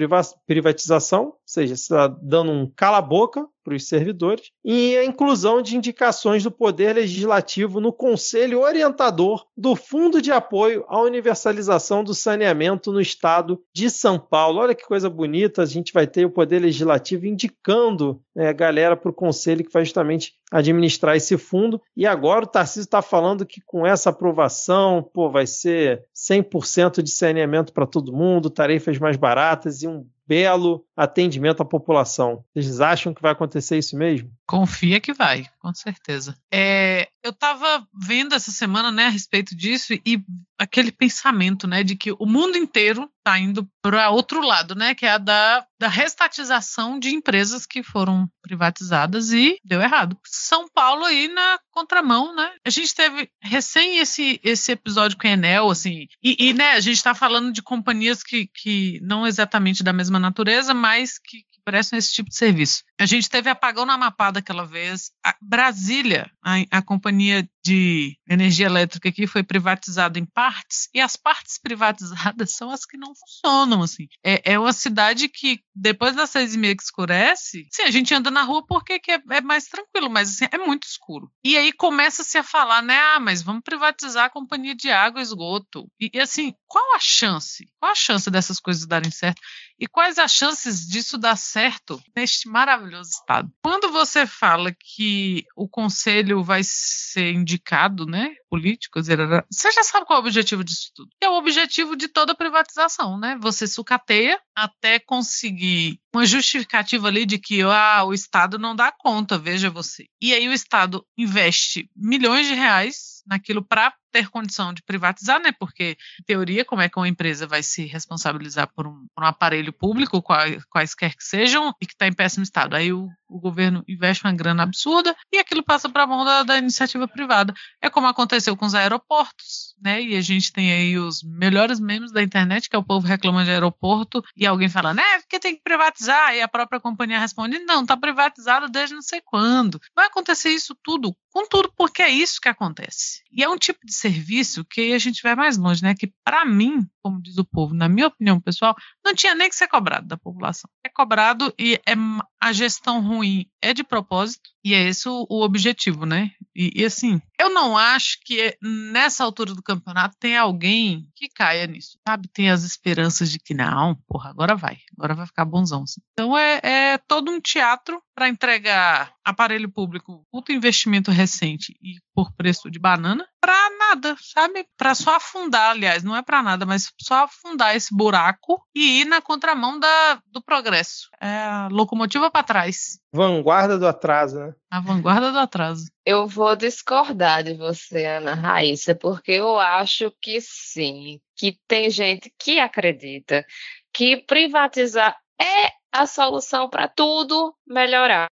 privatização, ou seja, você está dando um cala-boca para os servidores, e a inclusão de indicações do Poder Legislativo no Conselho Orientador do Fundo de Apoio à Universalização do Saneamento no Estado de São Paulo. Olha que coisa bonita, a gente vai ter o Poder Legislativo indicando né, a galera para o Conselho que vai justamente administrar esse fundo. E agora o Tarcísio está falando que com essa aprovação, pô, vai ser 100% de saneamento para todo mundo, tarifas mais baratas e um belo atendimento à população. Vocês acham que vai acontecer isso mesmo? Confia que vai, com certeza. É, eu estava vendo essa semana, né, a respeito disso e aquele pensamento, né, de que o mundo inteiro está indo para outro lado, né, que é a da, da restatização de empresas que foram privatizadas e deu errado. São Paulo aí na contramão, né? A gente teve recém esse, esse episódio com a Enel, assim, e, e né, a gente está falando de companhias que, que não exatamente da mesma natureza, mas que, que prestam esse tipo de serviço. A gente teve apagão na Amapá daquela vez. A Brasília, a, a companhia de energia elétrica aqui foi privatizada em partes e as partes privatizadas são as que não funcionam assim. É, é uma cidade que depois das seis e meia que escurece, sim, a gente anda na rua porque que é, é, mais tranquilo, mas assim, é muito escuro. E aí começa-se a falar, né? Ah, mas vamos privatizar a companhia de água e esgoto. E, e assim, qual a chance? Qual a chance dessas coisas darem certo? E quais as chances disso dar certo neste maravilhoso estado? Quando você fala que o conselho vai ser indicado, né, político, você já sabe qual é o objetivo disso tudo. É o objetivo de toda privatização, né? Você sucateia até conseguir uma justificativa ali de que ah, o Estado não dá conta, veja você. E aí o Estado investe milhões de reais naquilo para ter condição de privatizar, né? Porque, em teoria, como é que uma empresa vai se responsabilizar por um, por um aparelho público, quais, quaisquer que sejam, e que está em péssimo estado? Aí o, o, governo investe uma grana absurda e aquilo passa para a mão da, da, iniciativa privada. É como aconteceu com os aeroportos, né? E a gente tem aí os melhores memes da internet, que é o povo reclamando de aeroporto e alguém falando, é, porque tem que privatizar. E a própria companhia responde, não, está privatizado desde não sei quando. Vai acontecer isso tudo com tudo, porque é isso que acontece. E é um tipo de serviço que a gente vai mais longe, né? Que para mim, como diz o povo, na minha opinião pessoal, não tinha nem que ser cobrado da população. É cobrado e é a gestão ruim é de propósito e é esse o, objetivo, né? E, e, assim, eu não acho que nessa altura do campeonato tem alguém que caia nisso, sabe? Tem as esperanças de que não, porra, agora vai, agora vai ficar bonzão. Assim. Então é, é todo um teatro para entregar aparelho público, puto investimento recente e por preço de banana, para nada, sabe? Para só afundar, aliás, não é para nada, mas só afundar esse buraco e ir na contramão da, do progresso. É a locomotiva para trás. Vanguarda do atraso, né? A vanguarda do atraso. Eu vou discordar de você, Ana Raíssa, porque eu acho que sim, que tem gente que acredita que privatizar é a solução para tudo melhorar.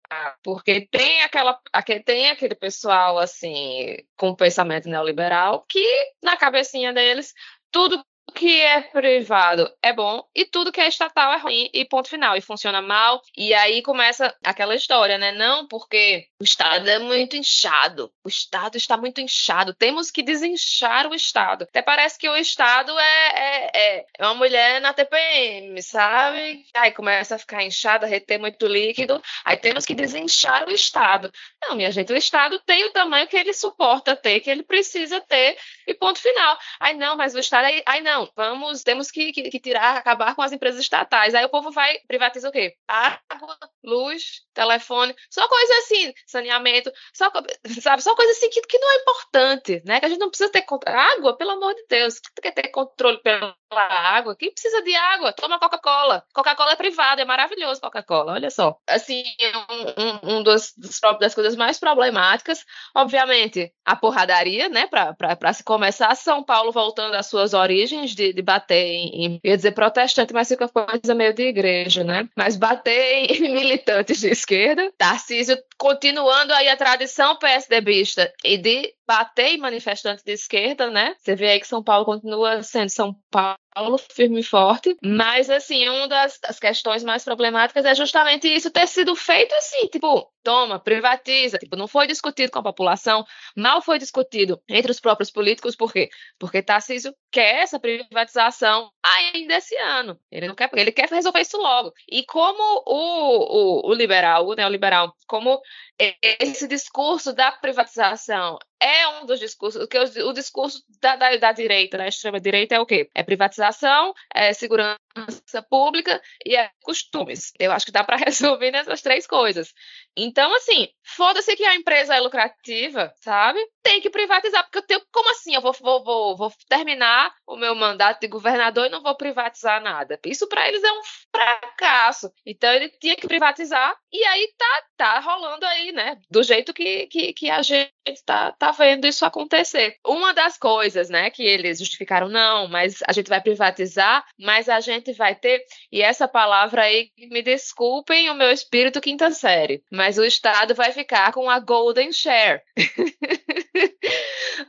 Porque tem aquela tem aquele pessoal assim com pensamento neoliberal que na cabecinha deles tudo que é privado é bom e tudo que é estatal é ruim e ponto final e funciona mal e aí começa aquela história, né? Não porque o Estado é muito inchado, o Estado está muito inchado, temos que desinchar o Estado. Até parece que o Estado é, é, é uma mulher na TPM, sabe? Aí começa a ficar inchada, reter muito líquido, aí temos que desinchar o Estado. Não, minha gente, o Estado tem o tamanho que ele suporta ter, que ele precisa ter e ponto final. Aí não, mas o Estado, aí, aí não, vamos, temos que, que, que, tirar, acabar com as empresas estatais. Aí o povo vai privatizar o quê? Água, luz, telefone, só coisa assim, saneamento, só, sabe, só coisa assim que, que não é importante, né? Que a gente não precisa ter água, pelo amor de Deus. Que quer ter controle pela água? Quem precisa de água? Toma Coca-Cola. Coca-Cola é privada, é maravilhoso Coca-Cola, olha só. Assim, um, um, um dos, dos, das coisas mais problemáticas, obviamente, a porradaria, né? Para se começar, São Paulo voltando às suas origens de, de bater em, em, ia dizer protestante, mas fica coisa meio de igreja, né? Mas bater em militantes de esquerda, Tarcísio continuando aí a tradição PSDBista e de bater em manifestantes de esquerda, né? Você vê aí que São Paulo continua sendo São Paulo firme e forte, mas assim, uma das, das, questões mais problemáticas é justamente isso ter sido feito assim, tipo, toma, privatiza, tipo, não foi discutido com a população, mal foi discutido entre os próprios políticos, por quê? Porque Tarcísio quer essa privatização ainda esse ano, ele não quer, ele quer resolver isso logo, e como o, o, o liberal, o neoliberal, como esse discurso da privatização é um dos discursos, que o, o discurso da, da, da, direita, da extrema-direita, é o quê? É privatização, é segurança pública e é costumes. Eu acho que dá para resolver nessas três coisas. Então, assim, foda-se que a empresa é lucrativa, sabe? Tem que privatizar, porque eu tenho. Como assim? Eu vou, vou, vou, vou terminar o meu mandato de governador e não vou privatizar nada. Isso para eles é um fracasso. Então, ele tinha que privatizar e aí tá, tá rolando aí, né? Do jeito que, que, que a gente tá, tá vendo isso acontecer. Uma das coisas, né, que eles justificaram, não, mas a gente vai privatizar, mas a gente vai ter. E essa palavra aí, me desculpem o meu espírito quinta série, mas o Estado vai ficar com a Golden Share.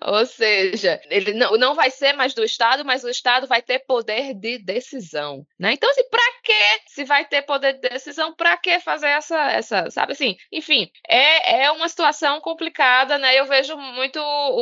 Ou seja, ele não, não vai ser mais do Estado, mas o Estado vai ter poder de decisão. Né? Então, assim, para que se vai ter poder de decisão? Para que fazer essa, essa, sabe assim? Enfim, é, é uma situação complicada, né? Eu vejo muito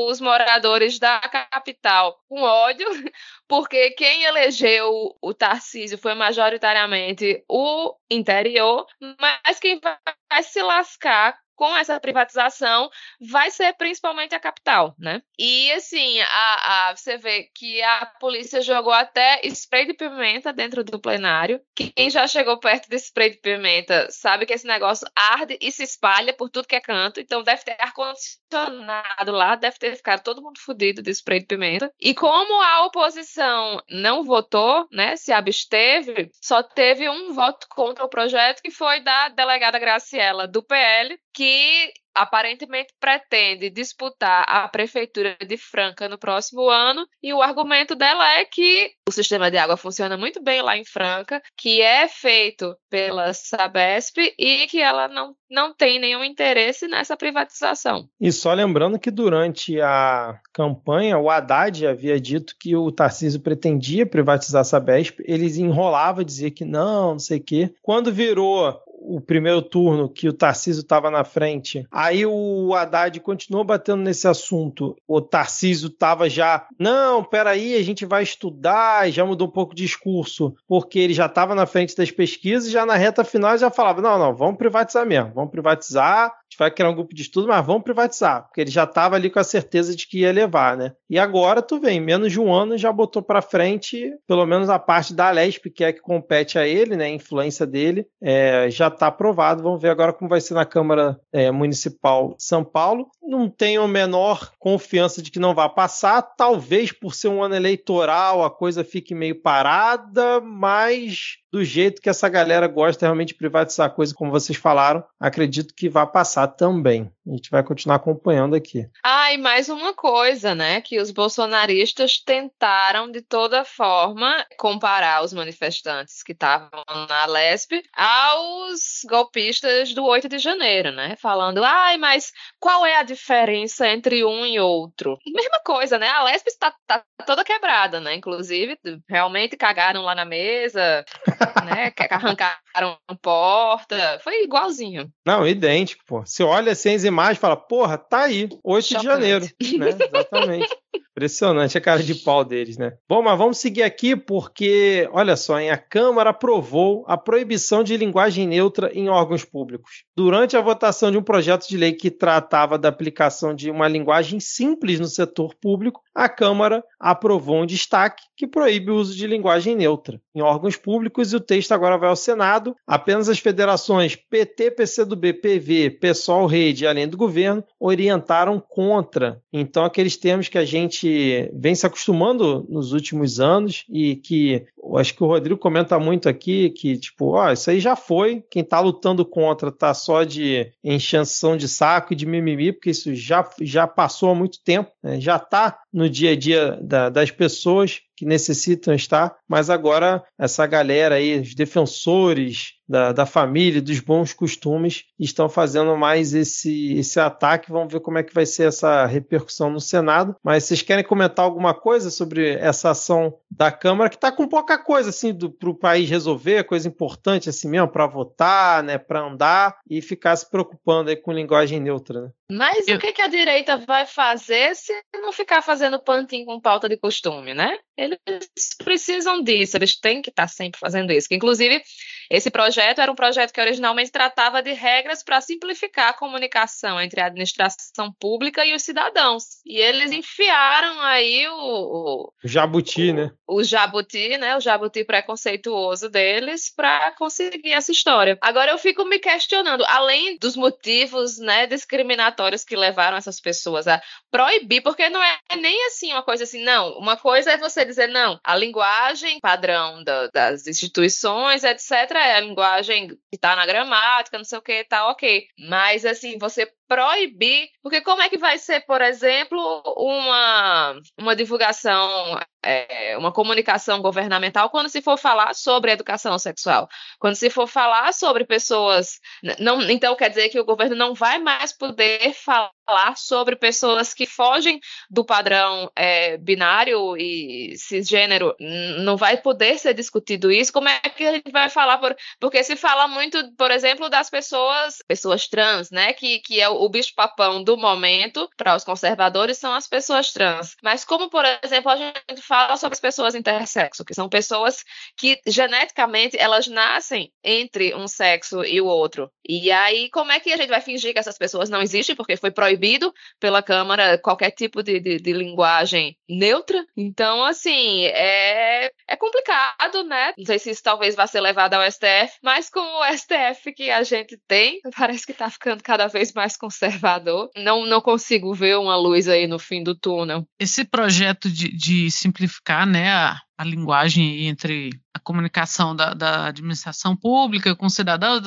os moradores da capital com ódio, porque quem elegeu o Tarcísio foi majoritariamente o interior, mas quem vai se lascar com essa privatização vai ser principalmente a capital, né? E assim, a, a, você vê que a polícia jogou até spray de pimenta dentro do plenário. Quem já chegou perto desse spray de pimenta sabe que esse negócio arde e se espalha por tudo que é canto. Então deve ter ar-condicionado lá, deve ter ficado todo mundo fodido de spray de pimenta. E como a oposição não votou, né, se absteve, só teve um voto contra o projeto que foi da delegada Graciela do PL, que aparentemente pretende disputar a prefeitura de Franca no próximo ano e o argumento dela é que o sistema de água funciona muito bem lá em Franca, que é feito pela Sabesp e que ela não, não tem nenhum interesse nessa privatização. E só lembrando que durante a campanha o Haddad havia dito que o Tarcísio pretendia privatizar a Sabesp, eles enrolava dizia que não, não sei o quê. Quando virou o primeiro turno que o Tarcísio estava na frente. Aí o Haddad continuou batendo nesse assunto. O Tarcísio estava já, não, peraí, a gente vai estudar, já mudou um pouco o discurso, porque ele já estava na frente das pesquisas e já na reta final já falava, não, não, vamos privatizar mesmo, vamos privatizar, gente vai criar um grupo de estudo, mas vamos privatizar, porque ele já estava ali com a certeza de que ia levar, né? E agora tu vem, menos de um ano já botou para frente, pelo menos a parte da Lesp, que é que compete a ele, né? A influência dele, é, já está aprovado. Vamos ver agora como vai ser na Câmara é, Municipal de São Paulo. Não tenho a menor confiança de que não vá passar, talvez por ser um ano eleitoral a coisa fique meio parada, mas do jeito que essa galera gosta realmente de privatizar coisa, como vocês falaram, acredito que vai passar também. A gente vai continuar acompanhando aqui. Ah, e mais uma coisa, né? Que os bolsonaristas tentaram de toda forma comparar os manifestantes que estavam na Lesp aos golpistas do 8 de janeiro, né? Falando, ai, mas qual é a diferença entre um e outro? Mesma coisa, né? A Lesp está tá toda quebrada, né? Inclusive, realmente cagaram lá na mesa. né? Arrancaram a porta. Foi igualzinho. Não, idêntico, pô. Você olha assim e fala, porra, tá aí, 8 Chocante. de janeiro. Né? Exatamente. Impressionante a cara de pau deles, né? Bom, mas vamos seguir aqui porque, olha só, hein, a Câmara aprovou a proibição de linguagem neutra em órgãos públicos. Durante a votação de um projeto de lei que tratava da aplicação de uma linguagem simples no setor público, a Câmara aprovou um destaque que proíbe o uso de linguagem neutra em órgãos públicos e o texto agora vai ao Senado. Apenas as federações PT, PCdoB, PV, PSOL, Rede, além do governo, orientaram contra. Então, aqueles termos que a gente vem se acostumando nos últimos anos e que acho que o Rodrigo comenta muito aqui que, tipo, ó, isso aí já foi. Quem está lutando contra tá só de encheção de saco e de mimimi, porque isso já, já passou há muito tempo, né? já está no dia a dia da, das pessoas que necessitam estar, mas agora essa galera aí, os defensores da, da família, dos bons costumes, estão fazendo mais esse, esse ataque. Vamos ver como é que vai ser essa repercussão no Senado. Mas vocês querem comentar alguma coisa sobre essa ação da Câmara, que está com pouca coisa assim para o país resolver, coisa importante assim mesmo, para votar, né, para andar e ficar se preocupando aí com linguagem neutra. Né? Mas Eu... o que, que a direita vai fazer se não ficar fazendo pantin com pauta de costume, né? Eles precisam disso, eles têm que estar sempre fazendo isso. Inclusive, esse projeto era um projeto que originalmente tratava de regras para simplificar a comunicação entre a administração pública e os cidadãos. E eles enfiaram aí o. O, jabuti, o, né? O jabuti, né? O jabuti preconceituoso deles para conseguir essa história. Agora eu fico me questionando, além dos motivos né, discriminatórios que levaram essas pessoas a proibir, porque não é nem assim uma coisa assim, não. Uma coisa é você dizer, não, a linguagem padrão da, das instituições, etc., é a linguagem que está na gramática, não sei o que, tá ok. Mas, assim, você proibir, porque como é que vai ser, por exemplo, uma, uma divulgação, é, uma comunicação governamental quando se for falar sobre educação sexual, quando se for falar sobre pessoas, não, então quer dizer que o governo não vai mais poder falar sobre pessoas que fogem do padrão é, binário e cisgênero, não vai poder ser discutido isso, como é que a gente vai falar, por, porque se fala muito, por exemplo, das pessoas, pessoas trans, né, que, que é o bicho-papão do momento para os conservadores são as pessoas trans. Mas como, por exemplo, a gente fala sobre as pessoas intersexo, que são pessoas que geneticamente elas nascem entre um sexo e o outro. E aí, como é que a gente vai fingir que essas pessoas não existem? Porque foi proibido pela Câmara qualquer tipo de, de, de linguagem neutra. Então, assim, é, é complicado, né? Não sei se isso talvez vá ser levado ao STF, mas com o STF que a gente tem, parece que está ficando cada vez mais conservador. Não, não consigo ver uma luz aí no fim do túnel. Esse projeto de, de simplificar né, a, a linguagem entre a comunicação da, da, administração pública com cidadãos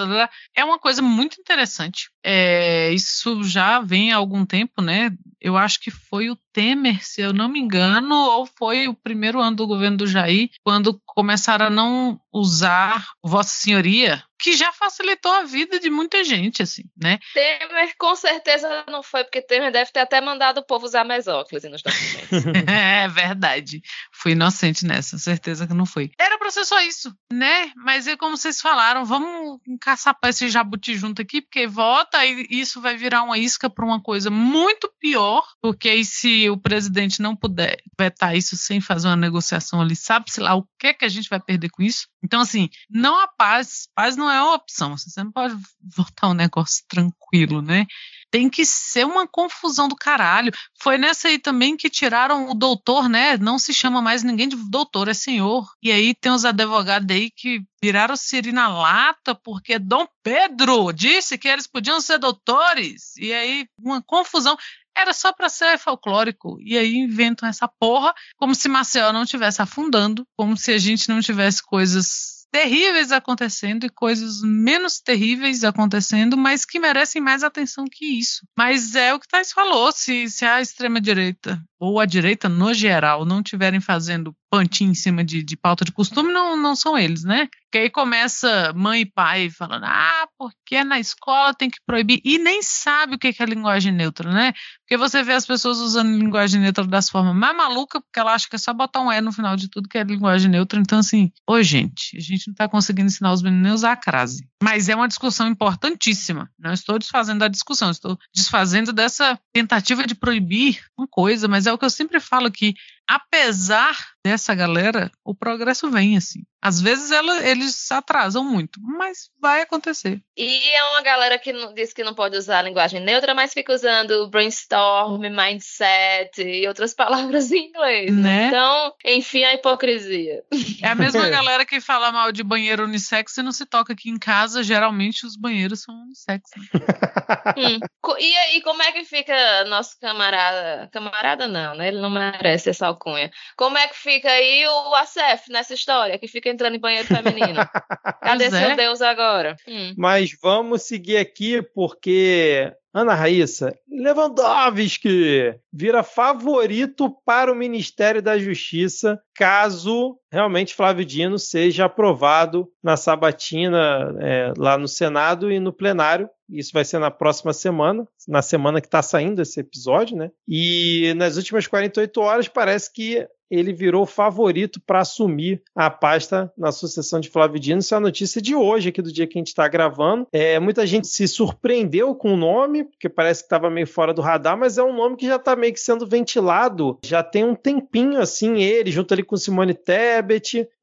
é uma coisa muito interessante. É, isso já vem há algum tempo, né? Eu acho que foi o Temer, se eu não me engano, ou foi o primeiro ano do governo do Jair, quando começaram a não usar Vossa Senhoria, que já facilitou a vida de muita gente, assim, né? Temer com certeza não foi, porque Temer deve ter até mandado o povo usar mesóclise nos documentos. é verdade. Fui inocente nessa nessa, certeza que não foi. Era pra ser só isso, né? Mas é como vocês falaram, vamos caçar esse jabuti junto aqui, porque vota e isso vai virar uma isca para uma coisa muito pior, porque aí se o presidente não puder vetar isso sem fazer uma negociação ali, sabe-se lá o que é que a gente vai perder com isso? Então, assim, não há paz, paz não é uma opção, você não pode votar um negócio tranquilo, né? tem que ser uma confusão do caralho. Foi nessa aí também que tiraram o doutor, né? Não se chama mais ninguém de doutor, é senhor. E aí tem os advogados aí que viraram Siri na lata porque Dom Pedro disse que eles podiam ser doutores. E aí uma confusão era só para ser folclórico. E aí inventam essa porra, como se Maceió não estivesse afundando, como se a gente não tivesse coisas terríveis acontecendo e coisas menos terríveis acontecendo, mas que merecem mais atenção que isso. Mas é o que Thais falou: se, se a extrema-direita ou a direita no geral não estiverem fazendo pantinho em cima de, de pauta de costume, não, não são eles, né? Que aí começa mãe e pai falando, ah, porque na escola tem que proibir, e nem sabe o que é linguagem neutra, né? Porque você vê as pessoas usando linguagem neutra das formas mais malucas, porque ela acha que é só botar um E no final de tudo que é linguagem neutra. Então, assim, ô gente, a gente não tá conseguindo ensinar os meninos a usar a crase. Mas é uma discussão importantíssima. Não estou desfazendo da discussão, estou desfazendo dessa tentativa de proibir uma coisa, mas é o que eu sempre falo que apesar dessa galera, o progresso vem assim. Às vezes ela, eles atrasam muito, mas vai acontecer. E é uma galera que não, diz que não pode usar a linguagem neutra, mas fica usando brainstorm, mindset e outras palavras em inglês. Né? Então, enfim, a hipocrisia. É a mesma galera que fala mal de banheiro unissex e não se toca aqui em casa. Geralmente os banheiros são unissex. Né? hum. E aí, como é que fica nosso camarada? Camarada não, né? Ele não merece essa alcunha. Como é que fica aí o ACF nessa história? Que fica entrando em banheiro feminino. Cadê seu é. Deus agora? Hum. Mas vamos seguir aqui porque Ana Raíssa, Lewandowski vira favorito para o Ministério da Justiça caso realmente Flávio Dino seja aprovado na sabatina é, lá no Senado e no plenário. Isso vai ser na próxima semana, na semana que está saindo esse episódio, né? E nas últimas 48 horas parece que ele virou favorito para assumir a pasta na sucessão de Flávio Dino. Isso é a notícia de hoje, aqui do dia que a gente está gravando. É, muita gente se surpreendeu com o nome, porque parece que estava meio fora do radar, mas é um nome que já está meio que sendo ventilado. Já tem um tempinho assim, ele, junto ali com Simone Tebet,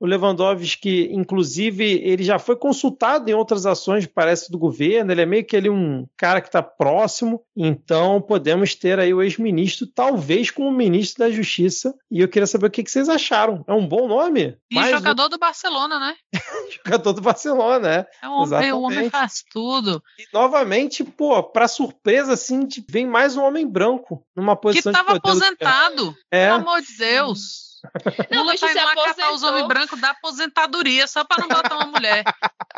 o Lewandowski, inclusive, ele já foi consultado em outras ações, parece, do governo. Ele é meio que ele um cara que está próximo. Então, podemos ter aí o ex-ministro, talvez como ministro da Justiça. E eu queria saber o que, vocês acharam. É um bom nome? E Mais jogador um... do Barcelona, né? jogador do Barcelona, é. É um homem, o homem faz tudo. E novamente, pô, pra surpresa, assim, vem mais um homem branco numa posição que tava aposentado. É. Pelo amor de Deus. Não, Lula tá indo lá catar os homens brancos da aposentadoria, só para não botar uma mulher.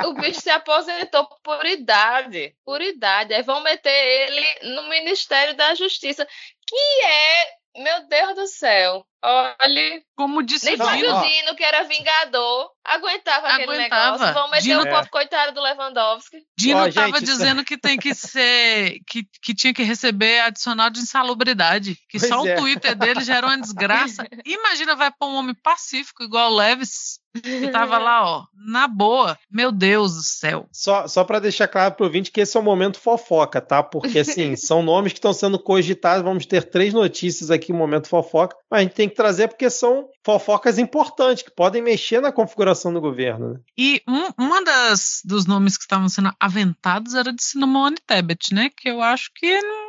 o bicho se aposentou por idade. Por idade. Aí vão meter ele no Ministério da Justiça, que é meu Deus do céu. Olha. Como disse Nem Flávio Dino, que era vingador, aguentava, aguentava. aquele negócio. Vamos meter Dino... o povo coitado do Lewandowski. Dino oh, tava gente, dizendo que tem que ser. Que, que tinha que receber adicional de insalubridade. Que pois só é. o Twitter dele já era uma desgraça. Imagina, vai para um homem pacífico igual o Leves. Que tava lá, ó, na boa. Meu Deus do céu. Só, só para deixar claro pro ouvinte que esse é o momento fofoca, tá? Porque, assim, são nomes que estão sendo cogitados. Vamos ter três notícias aqui, momento fofoca. Mas a gente tem que trazer porque são fofocas importantes, que podem mexer na configuração do governo. Né? E um, uma das dos nomes que estavam sendo aventados era de Cinnamon Tebet, né? Que eu acho que não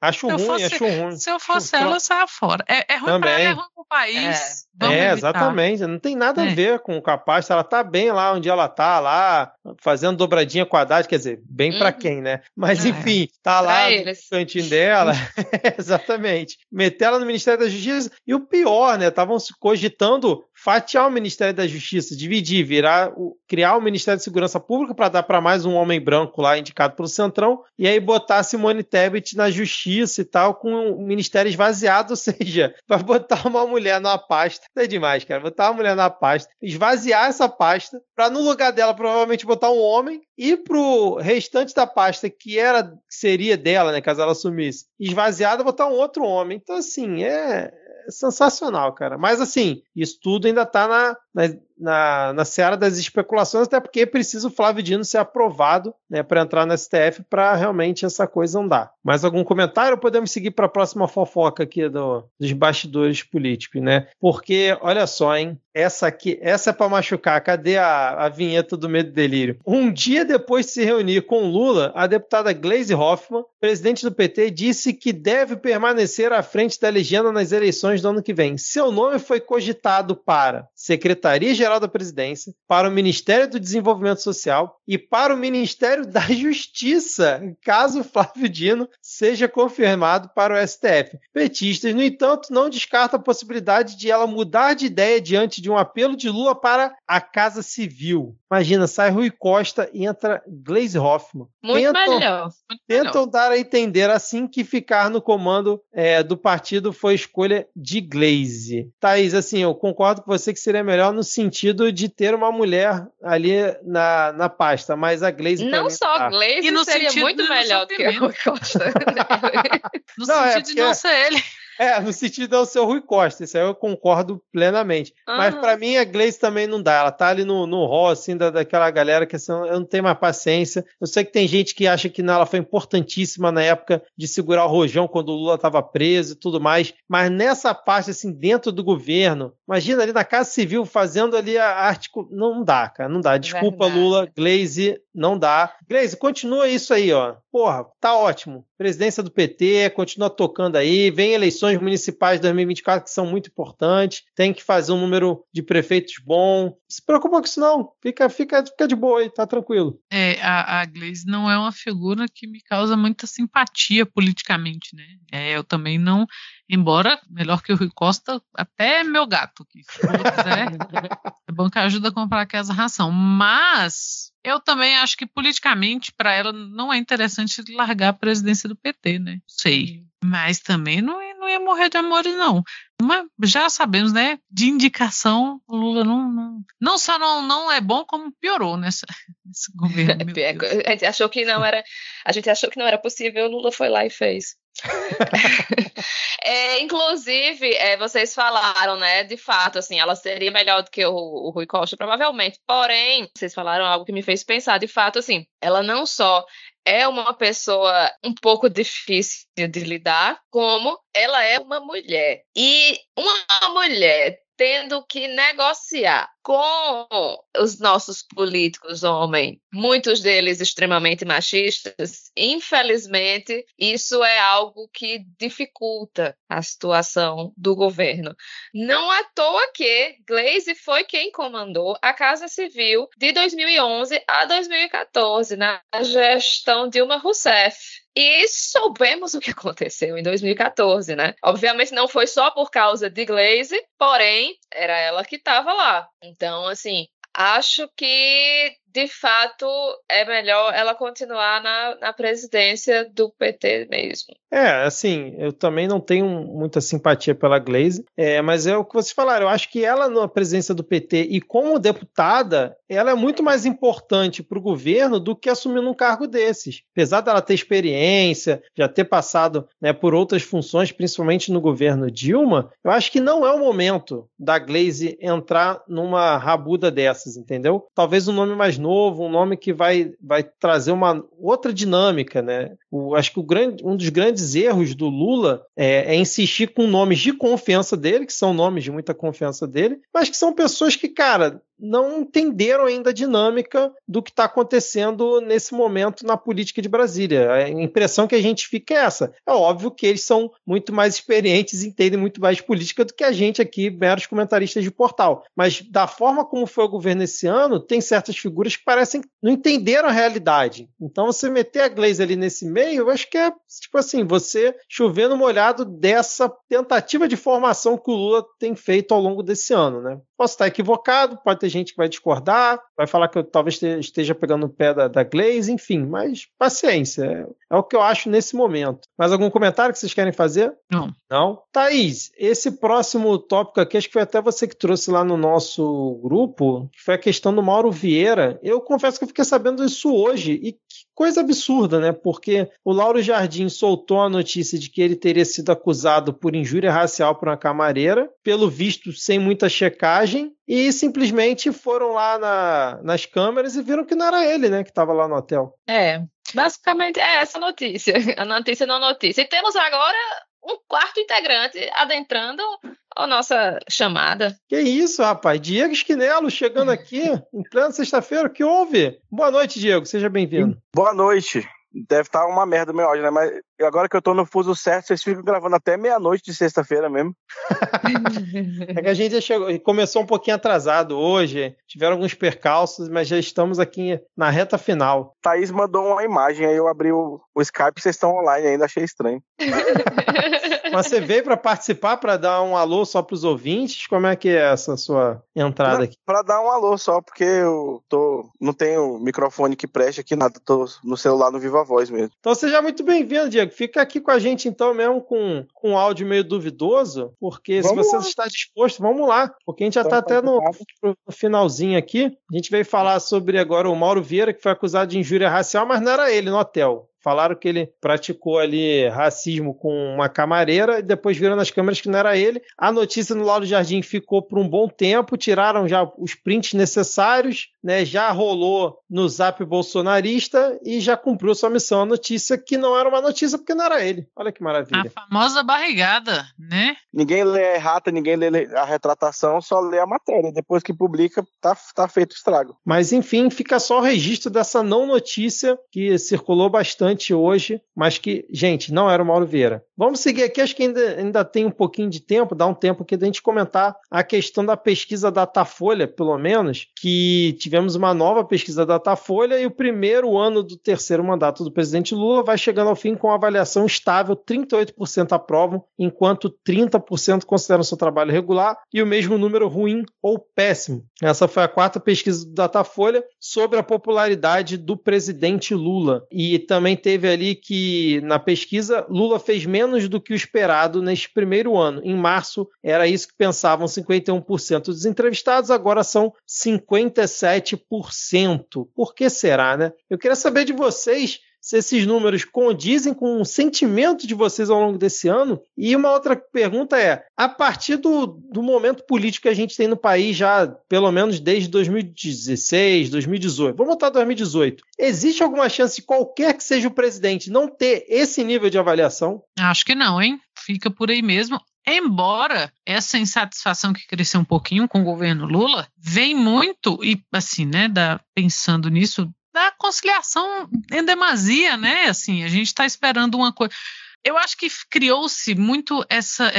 Acho ruim, fosse, acho ruim. Se eu fosse acho ela, eu saia fora. É, é ruim Também. pra ela, é ruim pro país. É, é exatamente. Não tem nada é. a ver com o capaz. Ela tá bem lá onde ela tá, lá, fazendo dobradinha quadrada, quer dizer, bem hum. para quem, né? Mas é. enfim, tá lá no cantinho dela. exatamente. Meter ela no Ministério da Justiça. E o pior, né? Estavam cogitando fatiar o Ministério da Justiça, dividir, virar, o, criar o Ministério de Segurança Pública para dar para mais um homem branco lá indicado pelo Centrão, e aí botar Simone Tebet na Justiça e tal, com o Ministério esvaziado, ou seja, vai botar uma mulher na pasta, é demais, cara, botar uma mulher na pasta, esvaziar essa pasta, para no lugar dela provavelmente botar um homem, e pro restante da pasta que era seria dela, né, caso ela assumisse, esvaziada, botar um outro homem. Então, assim, é, sensacional, cara. Mas assim, isso tudo ainda tá na, na, na, na seara das especulações, até porque precisa o Flávio Dino ser aprovado né, para entrar no STF para realmente essa coisa andar. Mais algum comentário podemos seguir para a próxima fofoca aqui do, dos bastidores políticos, né? Porque, olha só, hein? Essa aqui, essa é para machucar. Cadê a, a vinheta do Medo e Delírio? Um dia depois de se reunir com Lula, a deputada Gleisi Hoffmann, presidente do PT, disse que deve permanecer à frente da legenda nas eleições do ano que vem. Seu nome foi cogitado para Secretaria-Geral da Presidência, para o Ministério do Desenvolvimento Social e para o Ministério da Justiça, caso Flávio Dino seja confirmado para o STF. Petistas, no entanto, não descartam a possibilidade de ela mudar de ideia diante de um apelo de Lula para a Casa Civil. Imagina, sai Rui Costa e entra Glaze Hoffman. Muito tentam, melhor. Muito tentam melhor. dar a entender assim que ficar no comando é, do partido foi escolha de Glaze. Thaís, assim, eu concordo com você que seria melhor no sentido de ter uma mulher ali na, na pasta, mas a Glaze. Não só tá. Glaze e no seria muito melhor do que o Rui Costa. no não, é sentido é porque... de não ser ele. É, no sentido é o seu Rui Costa, isso aí eu concordo plenamente. Uhum. Mas para mim a Gleice também não dá, ela tá ali no, no hall, assim, da, daquela galera que assim, eu não tenho mais paciência. Eu sei que tem gente que acha que não, ela foi importantíssima na época de segurar o Rojão quando o Lula estava preso e tudo mais, mas nessa parte, assim, dentro do governo, imagina ali na Casa Civil fazendo ali a arte, não dá, cara, não dá. Desculpa, Verdade. Lula, Gleice, não dá. Gleice, continua isso aí, ó. Porra, tá ótimo. Presidência do PT, continua tocando aí, vem eleições municipais de 2024 que são muito importantes, tem que fazer um número de prefeitos bom. Não se preocupa com isso não, fica, fica, fica de boa aí, tá tranquilo. É, a, a Gleisi não é uma figura que me causa muita simpatia politicamente, né? É, eu também não, embora melhor que o Rui Costa, até meu gato, que se quiser, é bom que ajuda a comprar aquela ração, mas eu também acho que politicamente para ela não é interessante largar a presidência do PT, né? Sei. Mas também não, não ia morrer de amores, não. Mas já sabemos, né? De indicação, o Lula não, não, não só não, não é bom, como piorou nessa, nesse governo. a gente achou que não era, a gente achou que não era possível, o Lula foi lá e fez. é, inclusive, é, vocês falaram, né? De fato, assim, ela seria melhor do que o, o, Rui Costa, provavelmente. Porém, vocês falaram algo que me fez pensar. De fato, assim, ela não só é uma pessoa um pouco difícil de lidar, como ela é uma mulher. E uma mulher tendo que negociar com os nossos políticos homens, muitos deles extremamente machistas, infelizmente, isso é algo que dificulta a situação do governo. Não à toa que Glaze foi quem comandou a Casa Civil de 2011 a 2014, na gestão Dilma Rousseff. E soubemos o que aconteceu em 2014, né? Obviamente não foi só por causa de Glaze, porém era ela que estava lá. Então, assim, acho que de fato é melhor ela continuar na, na presidência do PT mesmo. É, assim, eu também não tenho muita simpatia pela Glaze, é, mas é o que vocês falaram, eu acho que ela na presidência do PT e como deputada, ela é muito mais importante para o governo do que assumir um cargo desses. Apesar dela ter experiência, já ter passado né, por outras funções, principalmente no governo Dilma, eu acho que não é o momento da Glaze entrar numa rabuda dessas, entendeu? Talvez um nome mais novo, um nome que vai, vai trazer uma outra dinâmica, né? O, acho que o grande, um dos grandes erros do Lula é, é, insistir com nomes de confiança dele, que são nomes de muita confiança dele, mas que são pessoas que, cara, não entenderam ainda a dinâmica do que está acontecendo nesse momento na política de Brasília. A impressão que a gente fica é essa. É óbvio que eles são muito mais experientes, entendem muito mais política do que a gente aqui, meros comentaristas de portal. Mas da forma como foi o governo esse ano, tem certas figuras que parecem não entenderam a realidade. Então você meter a Glaze ali nesse meio, eu acho que é tipo assim, você chovendo molhado dessa tentativa de formação que o Lula tem feito ao longo desse ano, né? Posso estar equivocado, pode ter gente que vai discordar, vai falar que eu talvez esteja pegando o pé da, da Glaze, enfim, mas paciência, é, é, o que eu acho nesse momento. Mais algum comentário que vocês querem fazer? Não. Não? Thaís, esse próximo tópico aqui, acho que foi até você que trouxe lá no nosso grupo, que foi a questão do Mauro Vieira. Eu confesso que eu fiquei sabendo isso hoje e coisa absurda, né? Porque o Lauro Jardim soltou a notícia de que ele teria sido acusado por injúria racial por uma camareira, pelo visto sem muita checagem, e simplesmente foram lá na, nas câmeras e viram que não era ele, né, que estava lá no hotel. É, basicamente é essa notícia, a notícia não notícia. E temos agora um quarto integrante adentrando a nossa chamada. Que isso, rapaz? Diego Esquinelo chegando aqui em plena sexta-feira. O que houve? Boa noite, Diego. Seja bem-vindo. Boa noite. Deve estar uma merda meu áudio, né? Mas agora que eu tô no fuso certo, vocês ficam gravando até meia-noite de sexta-feira mesmo. é que a gente já chegou, começou um pouquinho atrasado hoje, tiveram alguns percalços, mas já estamos aqui na reta final. Thaís mandou uma imagem, aí eu abri o, o Skype e vocês estão online ainda, achei estranho. Mas você veio para participar, para dar um alô só para os ouvintes? Como é que é essa sua entrada aqui? Para dar um alô só, porque eu tô, não tenho microfone que preste aqui nada, tô no celular no Viva Voz mesmo. Então seja muito bem-vindo, Diego. Fica aqui com a gente então mesmo com, com um áudio meio duvidoso, porque vamos se você lá. está disposto, vamos lá, porque a gente já está até no, no, finalzinho aqui. A gente veio falar sobre agora o Mauro Vieira, que foi acusado de injúria racial, mas não era ele no hotel. Falaram que ele praticou ali racismo com uma camareira e depois viram nas câmeras que não era ele. A notícia no Lauro Jardim ficou por um bom tempo, tiraram já os prints necessários, né? Já rolou no Zap bolsonarista e já cumpriu sua missão. A notícia que não era uma notícia porque não era ele. Olha que maravilha. A famosa barrigada, né? Ninguém lê errata, ninguém lê a retratação, só lê a matéria. Depois que publica, tá, tá feito o estrago. Mas enfim, fica só o registro dessa não notícia que circulou bastante hoje, mas que, gente, não era o Mauro Vieira. Vamos seguir aqui, acho que ainda, ainda tem um pouquinho de tempo, dá um tempo aqui da gente comentar a questão da pesquisa Datafolha, pelo menos, que tivemos uma nova pesquisa Datafolha e o primeiro ano do terceiro mandato do presidente Lula vai chegando ao fim com avaliação estável, 38% aprovam, enquanto 30% consideram seu trabalho regular e o mesmo número ruim ou péssimo. Essa foi a quarta pesquisa do Datafolha sobre a popularidade do presidente Lula. E também teve ali que, na pesquisa, Lula fez menos do que o esperado neste primeiro ano. Em março, era isso que pensavam 51% dos entrevistados, agora são 57%. Por que será, né? Eu queria saber de vocês se esses números condizem com o sentimento de vocês ao longo desse ano. E uma outra pergunta é: a partir do, do momento político que a gente tem no país já, pelo menos desde 2016, 2018, vamos botar 2018, existe alguma chance de qualquer que seja o presidente não ter esse nível de avaliação? Acho que não, hein? Fica por aí mesmo. Embora essa insatisfação que cresceu um pouquinho com o governo Lula vem muito, e assim, né, da, pensando nisso, da conciliação em demasia, né? Assim, a gente está esperando uma coisa. Eu acho que criou-se muito essa,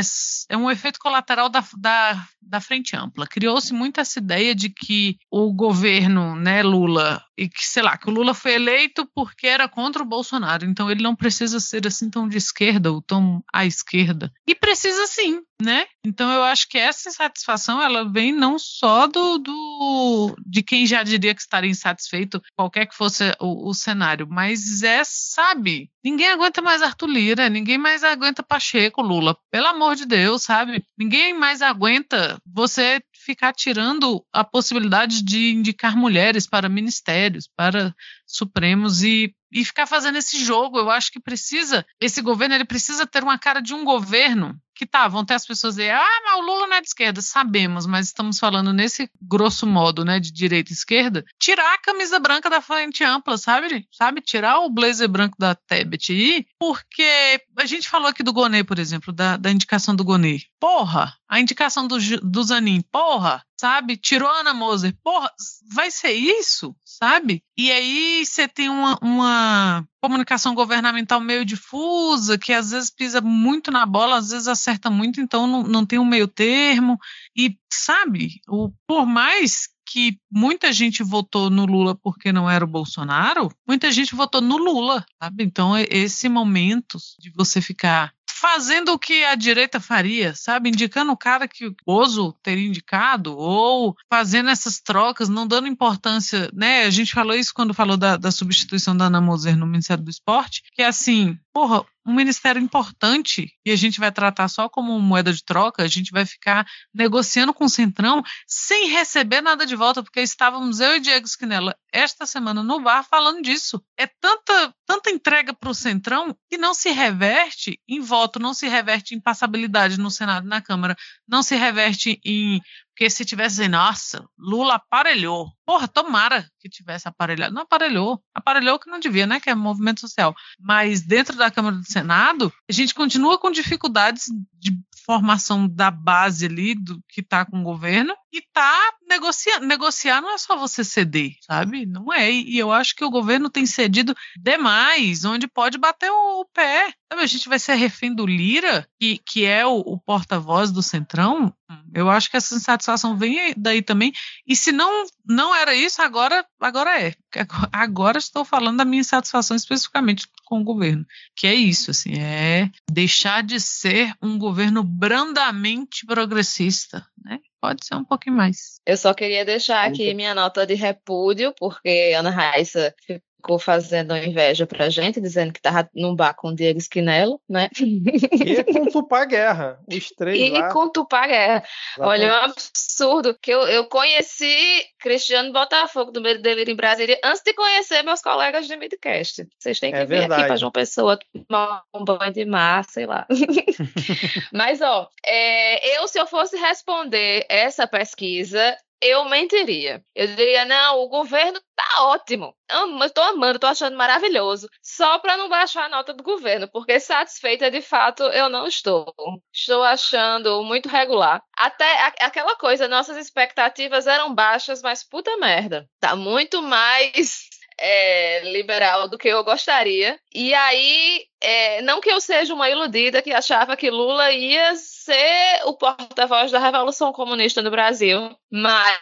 É um efeito colateral da, da, da frente ampla. Criou-se muito essa ideia de que o governo, né, Lula, e que, sei lá, que o Lula foi eleito porque era contra o Bolsonaro. Então ele não precisa ser assim tão de esquerda ou tão à esquerda. E precisa sim, né? Então eu acho que essa insatisfação ela vem não só do, do de quem já diria que estaria insatisfeito, qualquer que fosse o, o cenário, mas é, sabe, ninguém aguenta mais Arthur Lira, ninguém mais aguenta Pacheco, Lula, pelo amor de Deus, sabe? Ninguém mais aguenta você ficar tirando a possibilidade de indicar mulheres para ministérios, para supremos e, e ficar fazendo esse jogo. Eu acho que precisa, esse governo ele precisa ter uma cara de um governo que tá, vão ter as pessoas dizer, ah, mas o Lula não é de esquerda, sabemos, mas estamos falando nesse grosso modo, né, de direita e esquerda, tirar a camisa branca da frente ampla, sabe? Sabe? Tirar o blazer branco da Tebet aí, porque a gente falou aqui do Gonê, por exemplo, da, da indicação do Gonê. Porra! A indicação do, do Zanin, porra! Sabe? Tirou a Ana Moser, porra! Vai ser isso? Sabe? E aí você tem uma, uma comunicação governamental meio difusa, que às vezes pisa muito na bola, às vezes acerta muito, então não, não tem um meio termo. E, sabe, o, por mais que muita gente votou no Lula porque não era o Bolsonaro, muita gente votou no Lula, sabe? Então, esse momento de você ficar fazendo o que a direita faria, sabe? Indicando o cara que o Bozo teria indicado, ou fazendo essas trocas, não dando importância, né? A gente falou isso quando falou da, da substituição da Ana Moser no Ministério do Esporte, que é assim, porra, um ministério importante e a gente vai tratar só como moeda de troca, a gente vai ficar negociando com o Centrão sem receber nada de volta, porque estávamos eu e Diego Squinella esta semana no bar falando disso. É tanta, tanta entrega para o Centrão que não se reverte em voto, não se reverte em passabilidade no Senado e na Câmara, não se reverte em porque se tivesse nossa, Lula aparelhou. Porra, tomara que tivesse aparelhado. Não aparelhou. Aparelhou que não devia, né? Que é movimento social. Mas dentro da Câmara do Senado, a gente continua com dificuldades de formação da base ali do que está com o governo e tá negociando. Negociar não é só você ceder, sabe? Não é. E eu acho que o governo tem cedido demais, onde pode bater o, pé. Sabe, a gente vai ser refém do Lira, que, que é o, o porta-voz do Centrão. Eu acho que essa insatisfação vem daí também. E se não não era isso, agora agora é. Agora estou falando da minha insatisfação especificamente com o governo, que é isso, assim, é deixar de ser um governo brandamente progressista, né? Pode ser um pouquinho mais. Eu só queria deixar aqui minha nota de repúdio, porque Ana Raíssa ficou fazendo inveja pra gente, dizendo que tava num bar com o Diego Esquinelo, né? E com Tupá Guerra, os três e lá. com Tupá Guerra. Olha, é um absurdo que eu, eu conheci Cristiano Botafogo do Medo Delírio em Brasília antes de conhecer meus colegas de Midcast. Vocês têm que É vir verdade. aqui pra João Pessoa tomar um banho de mar, sei lá. Mas, ó, é, eu, se eu fosse responder essa pesquisa, eu mentiria. Eu diria, não, o governo tá ótimo. Eu tô amando, tô achando maravilhoso. Só para não baixar a nota do governo, porque satisfeita de fato eu não estou. Estou achando muito regular. Até aquela coisa, nossas expectativas eram baixas, mas puta merda. Tá muito mais é, liberal do que eu gostaria. E aí, é, não que eu seja uma iludida que achava que Lula ia ser o porta-voz da Revolução Comunista no Brasil, mas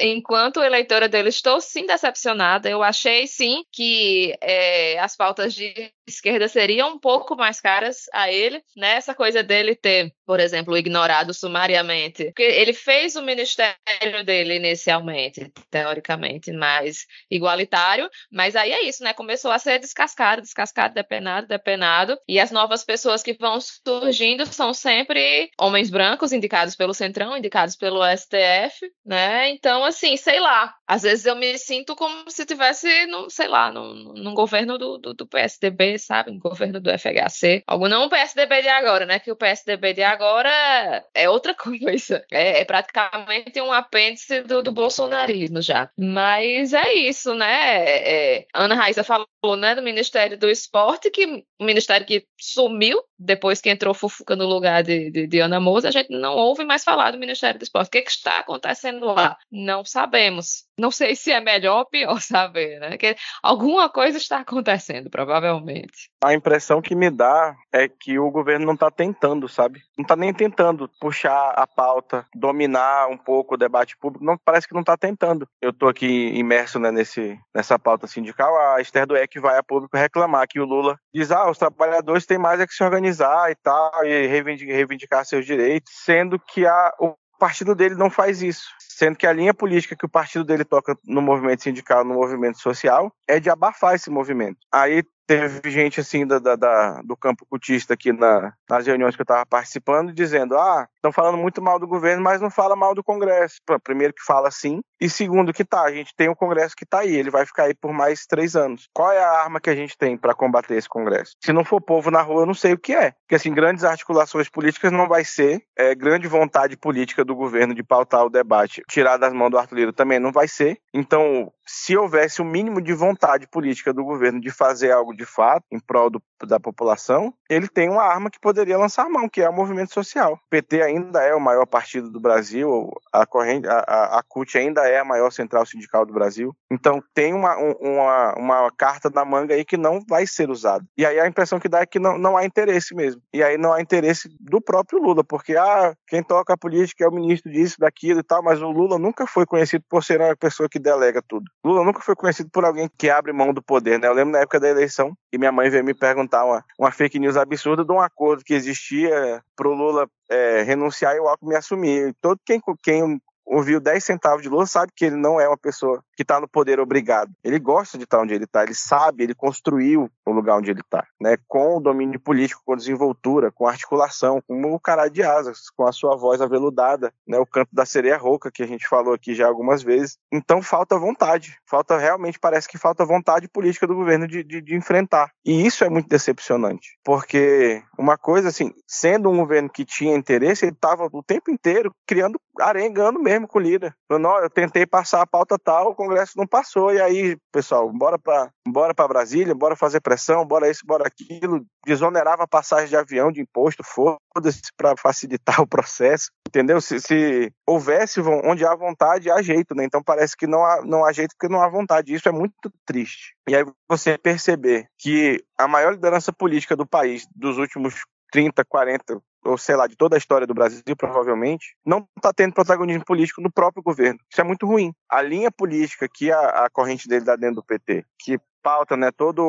enquanto eleitora dele, estou sim decepcionada. Eu achei sim que é, as pautas de esquerda seriam um pouco mais caras a ele, né? Essa coisa dele ter, por exemplo, ignorado sumariamente. Porque ele fez o ministério dele inicialmente, teoricamente, mais igualitário, mas aí é isso, né? Começou a ser descascado, descascado, depenado, depenado, e as novas pessoas que vão surgindo são sempre homens brancos indicados pelo Centrão, indicados pelo STF, né? Então, assim, sei lá. Às vezes eu me sinto como se tivesse, no, sei lá, num governo do, do, do PSDB, sabe? Um governo do FHC. Algo não o PSDB de agora, né? Que o PSDB de agora é outra coisa. É, é praticamente um apêndice do, do bolsonarismo já. Mas é isso, né? É, Ana Raíssa falou, né, do Ministério do Esporte, que o ministério que sumiu depois que entrou Fufuca no lugar de, de, de Ana Moura, a gente não ouve mais falar do Ministério do Esporte. O que, que está acontecendo lá? Não sabemos. Não sei se é melhor ou pior saber, né? Que alguma coisa está acontecendo, provavelmente. A impressão que me dá é que o governo não está tentando, sabe? Não está nem tentando puxar a pauta, dominar um pouco o debate público. Não parece que não está tentando. Eu estou aqui imerso né, nesse, nessa pauta sindical. A Esther Dueck vai a público reclamar que o Lula diz: ah, os trabalhadores têm mais é que se organizar e tal, e reivindicar, seus direitos, sendo que a, o partido dele não faz isso. Sendo que a linha política que o partido dele toca no movimento sindical, no movimento social, é de abafar esse movimento. Aí teve gente assim da, da- da- do campo cultista aqui na- nas reuniões que eu estava participando, dizendo: ah, estão falando muito mal do governo, mas não fala mal do Congresso. Primeiro que fala sim, e segundo que tá, a gente tem um Congresso que está aí, ele vai ficar aí por mais três anos. Qual é a arma que a gente tem para combater esse Congresso? Se não for povo na rua, eu não sei o que é. Porque assim, grandes articulações políticas não vai ser, é, grande vontade política do governo de pautar o debate, tirar das mãos do Arthur Lira também não vai ser. Então, se houvesse o mínimo de vontade política do governo de fazer algo de fato em prol do- da população, ele tem uma arma que poderia lançar mão, que é o movimento social. O PT ainda é o maior partido do Brasil, a, corrente, a, a, a CUT ainda é a maior central sindical do Brasil. Então tem uma, um- uma, uma carta na manga aí que não vai ser usada. E aí a impressão que dá é que não, não há interesse mesmo. E aí não há interesse do próprio Lula, porque ah, quem toca a política é o ministro disso, daquilo e tal, mas o Lula nunca foi conhecido por ser uma pessoa que delega tudo. Lula nunca foi conhecido por alguém que abre mão do poder, né? Eu lembro na época da eleição que minha mãe veio me perguntar uma, uma fake news absurda de um acordo que existia pro Lula é, renunciar e o Alckmin assumir. E todo quem, quem ouviu 10 centavos de Lula sabe que ele não é uma pessoa que está no poder obrigado. Ele gosta de estar onde ele está, ele sabe, ele construiu o lugar onde ele está, né? Com o domínio político, com desenvoltura, com articulação, com o caralho de asas, com a sua voz aveludada, né? O canto da sereia rouca que a gente falou aqui já algumas vezes. Então falta vontade, falta realmente parece que falta vontade política do governo de, de, de enfrentar. E isso é muito decepcionante, porque uma coisa assim, sendo um governo que tinha interesse, ele estava o tempo inteiro criando arengando mesmo com o líder. Não, eu tentei passar a pauta tal, o Congresso não passou. E aí, pessoal, bora para bora Brasília, bora fazer pressão, bora isso, bora aquilo. Desonerava a passagem de avião, de imposto, foda-se para facilitar o processo. Entendeu? Se, se, houvesse onde há vontade, há jeito, né? Então parece que não há, não há jeito porque não há vontade. Isso é muito triste. E aí você perceber que a maior liderança política do país dos últimos 30, 40, ou sei lá, de toda a história do Brasil, provavelmente, não está tendo protagonismo político no próprio governo. Isso é muito ruim. A linha política que a, a corrente dele dá dentro do PT, que pauta né, toda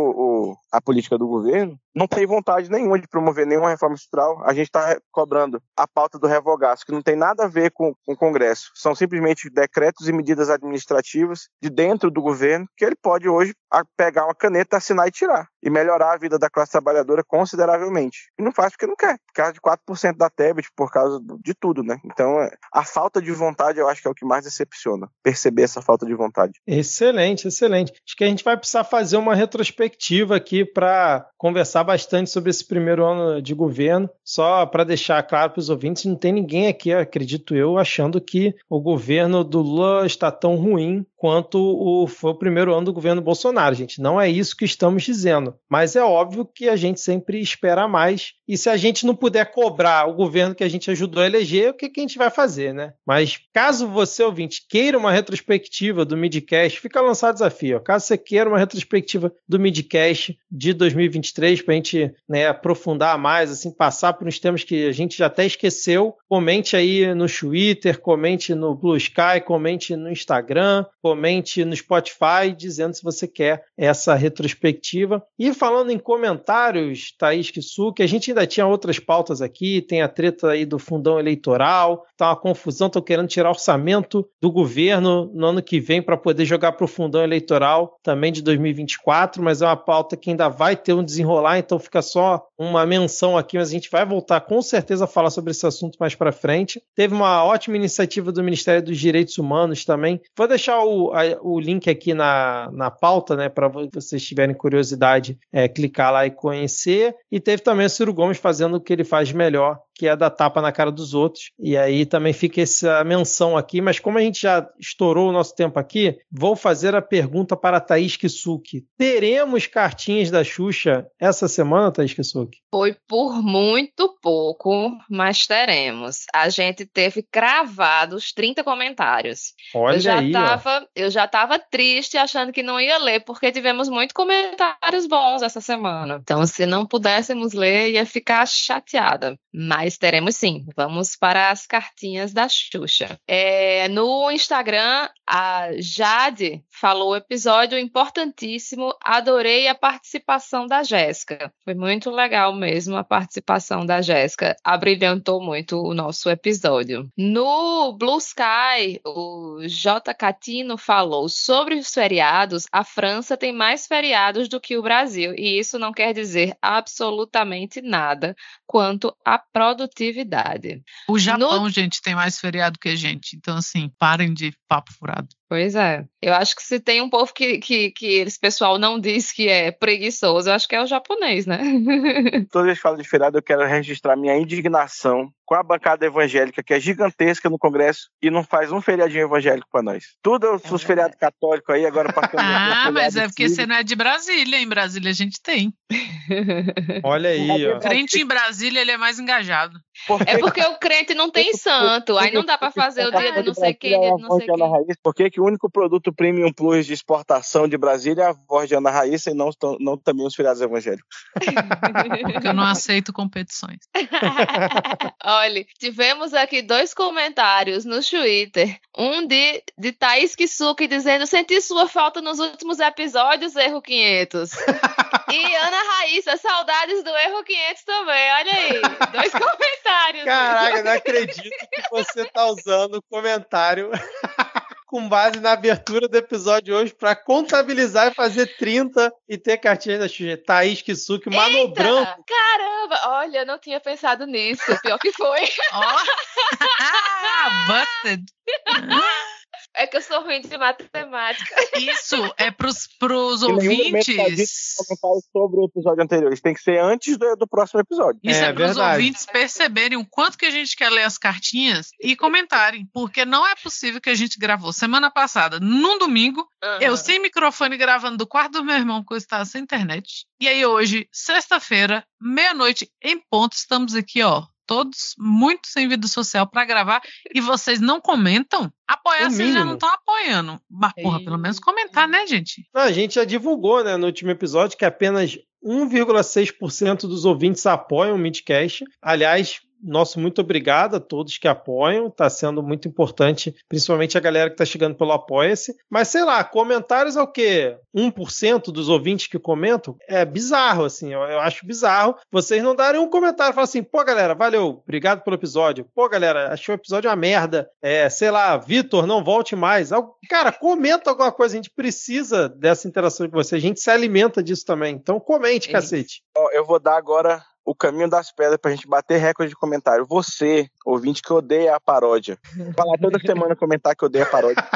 a política do governo, não tem vontade nenhuma de promover nenhuma reforma estrutural. A gente está cobrando a pauta do revogaço, que não tem nada a ver com, com o Congresso. São simplesmente decretos e medidas administrativas de dentro do governo que ele pode hoje pegar uma caneta, assinar e tirar. E melhorar a vida da classe trabalhadora consideravelmente. E não faz porque não quer. Por causa de 4% da Tebet, por causa de tudo, né? Então, é, a falta de vontade eu acho que é o que mais decepciona. Perceber essa falta de vontade. Excelente, excelente. Acho que a gente vai precisar fazer uma retrospectiva aqui para conversar bastante sobre esse primeiro ano de governo. Só para deixar claro para os ouvintes, não tem ninguém aqui, acredito eu, achando que o governo do Lula está tão ruim quanto o, foi o primeiro ano do governo Bolsonaro, gente. Não é isso que estamos dizendo. Mas é óbvio que a gente sempre espera mais. E se a gente não puder cobrar o governo que a gente ajudou a eleger, o que, que a gente vai fazer, né? Mas caso você, ouvinte, queira uma retrospectiva do Midcast, fica lançado o desafio. Caso você queira uma retrospectiva do Midcast de 2023, para a gente né, aprofundar mais, assim, passar por uns temas que a gente já até esqueceu, comente aí no Twitter, comente no Blue Sky, comente no Instagram, comente no Spotify dizendo se você quer essa retrospectiva. E falando em comentários, Thaís Kisuke, a gente ainda tinha outras pautas aqui, tem a treta aí do fundão eleitoral, tá uma confusão, estão querendo tirar orçamento do governo no ano que vem para poder jogar para o fundão eleitoral também de 2024, mas é uma pauta que ainda vai ter um desenrolar, então fica só uma menção aqui, mas a gente vai voltar com certeza a falar sobre esse assunto mais para frente. Teve uma ótima iniciativa do Ministério dos Direitos Humanos também. Vou deixar o a, o link aqui na, na pauta, né, para vocês tiverem curiosidade, é, clicar lá e conhecer. E teve também o Ciro Gomes fazendo o que ele faz melhor, que é dar tapa na cara dos outros. E aí também fica essa menção aqui, mas como a gente já estourou o nosso tempo aqui, vou fazer a pergunta para a Thaís Kisuki. Teremos cartinhas da Xuxa essa semana, Thaís Kisuki? Foi por muito pouco, mas teremos. A gente teve cravados 30 comentários. Olha eu já aí, tava, eu já tava triste achando que não ia ler, porque tivemos muitos comentários bons essa semana. Então, se não pudéssemos ler, ia ficar chateada. Mas teremos sim. Vamos para as cartinhas da Xuxa. É, no Instagram, a Jade falou episódio importantíssimo. Adorei a participação da Jéssica. Foi muito legal mesmo a participação da Jéssica. Abrilhantou muito o nosso episódio. No Blue Sky, o J. Catino falou sobre os feriados. A França tem mais feriados do que o Brasil. E isso não quer dizer absolutamente nada quanto a produtividade. O Japão, no... gente, tem mais feriado que a gente. Então, assim, parem de papo furado. Pois é. Eu acho que se tem um povo que, que, que esse pessoal não diz que é preguiçoso, eu acho que é o japonês, né? Toda vez que falo de feriado, eu quero registrar minha indignação com a bancada evangélica, que é gigantesca no Congresso, e não faz um feriadinho evangélico para nós. Tudo os, os feriados católicos aí, agora passando. ah, mas é porque você não é de Brasília. Em Brasília a gente tem. Olha aí, ó. O crente em Brasília, ele é mais engajado. É porque o crente não tem santo, aí não dá para fazer o dia de não sei quem, dia de não sei quem. Por que, que o único produto premium plus de exportação de Brasília é a voz de Ana Raíssa e não, não também os feriados evangélicos? Porque eu não aceito competições. Olha, tivemos aqui dois comentários no Twitter. Um de, de Thaís Kisuki dizendo: Senti sua falta nos últimos episódios, erro 500. e Ana Raíssa, saudades do erro 500 também. Olha aí, dois comentários comentários. Caraca, não acredito que você tá usando o comentário com base na abertura do episódio hoje para contabilizar e fazer 30 e ter cartinha da Xuxa. Thaís Kisuki manobrando. Eita, caramba, olha, eu não tinha pensado nisso. Pior que foi. Ó, busted. É que eu sou ruim de matemática. Isso é pros, pros ouvintes. comentários sobre o episódio anterior. Isso tem que ser antes do, do próximo episódio. Isso É, é, para os verdade. ouvintes perceberem o quanto que a gente quer ler as cartinhas e comentarem, porque não é possível que a gente gravou semana passada, num domingo, eu Aham. sem microfone gravando do quarto do meu irmão, porque eu estava sem internet. E aí hoje, sexta-feira, meia-noite em ponto, estamos aqui, ó, todos muito sem vida social para gravar e vocês não comentam? Apoiar O vocês já não estão apoiando. Mas, porra, pelo menos comentar, né, gente? Não, a gente já divulgou né, no último episódio que apenas 1,6% dos ouvintes apoiam o Midcast. Aliás, nosso muito obrigado a todos que apoiam. Está sendo muito importante, principalmente a galera que está chegando pelo Apoia-se. Mas sei lá, comentários é o quê? 1% dos ouvintes que comentam? É bizarro, assim. Eu, eu acho bizarro vocês não darem um comentário falar assim: pô, galera, valeu, obrigado pelo episódio. Pô, galera, achei o episódio uma merda. É, sei lá, Vitor, não volte mais. Cara, comenta alguma coisa. A gente precisa dessa interação com você. A gente se alimenta disso também. Então comente, É cacete. Eu vou dar agora o caminho das pedras pra gente bater recorde de comentário. Você, ouvinte que odeia a paródia, falar toda semana comentar que odeia a paródia.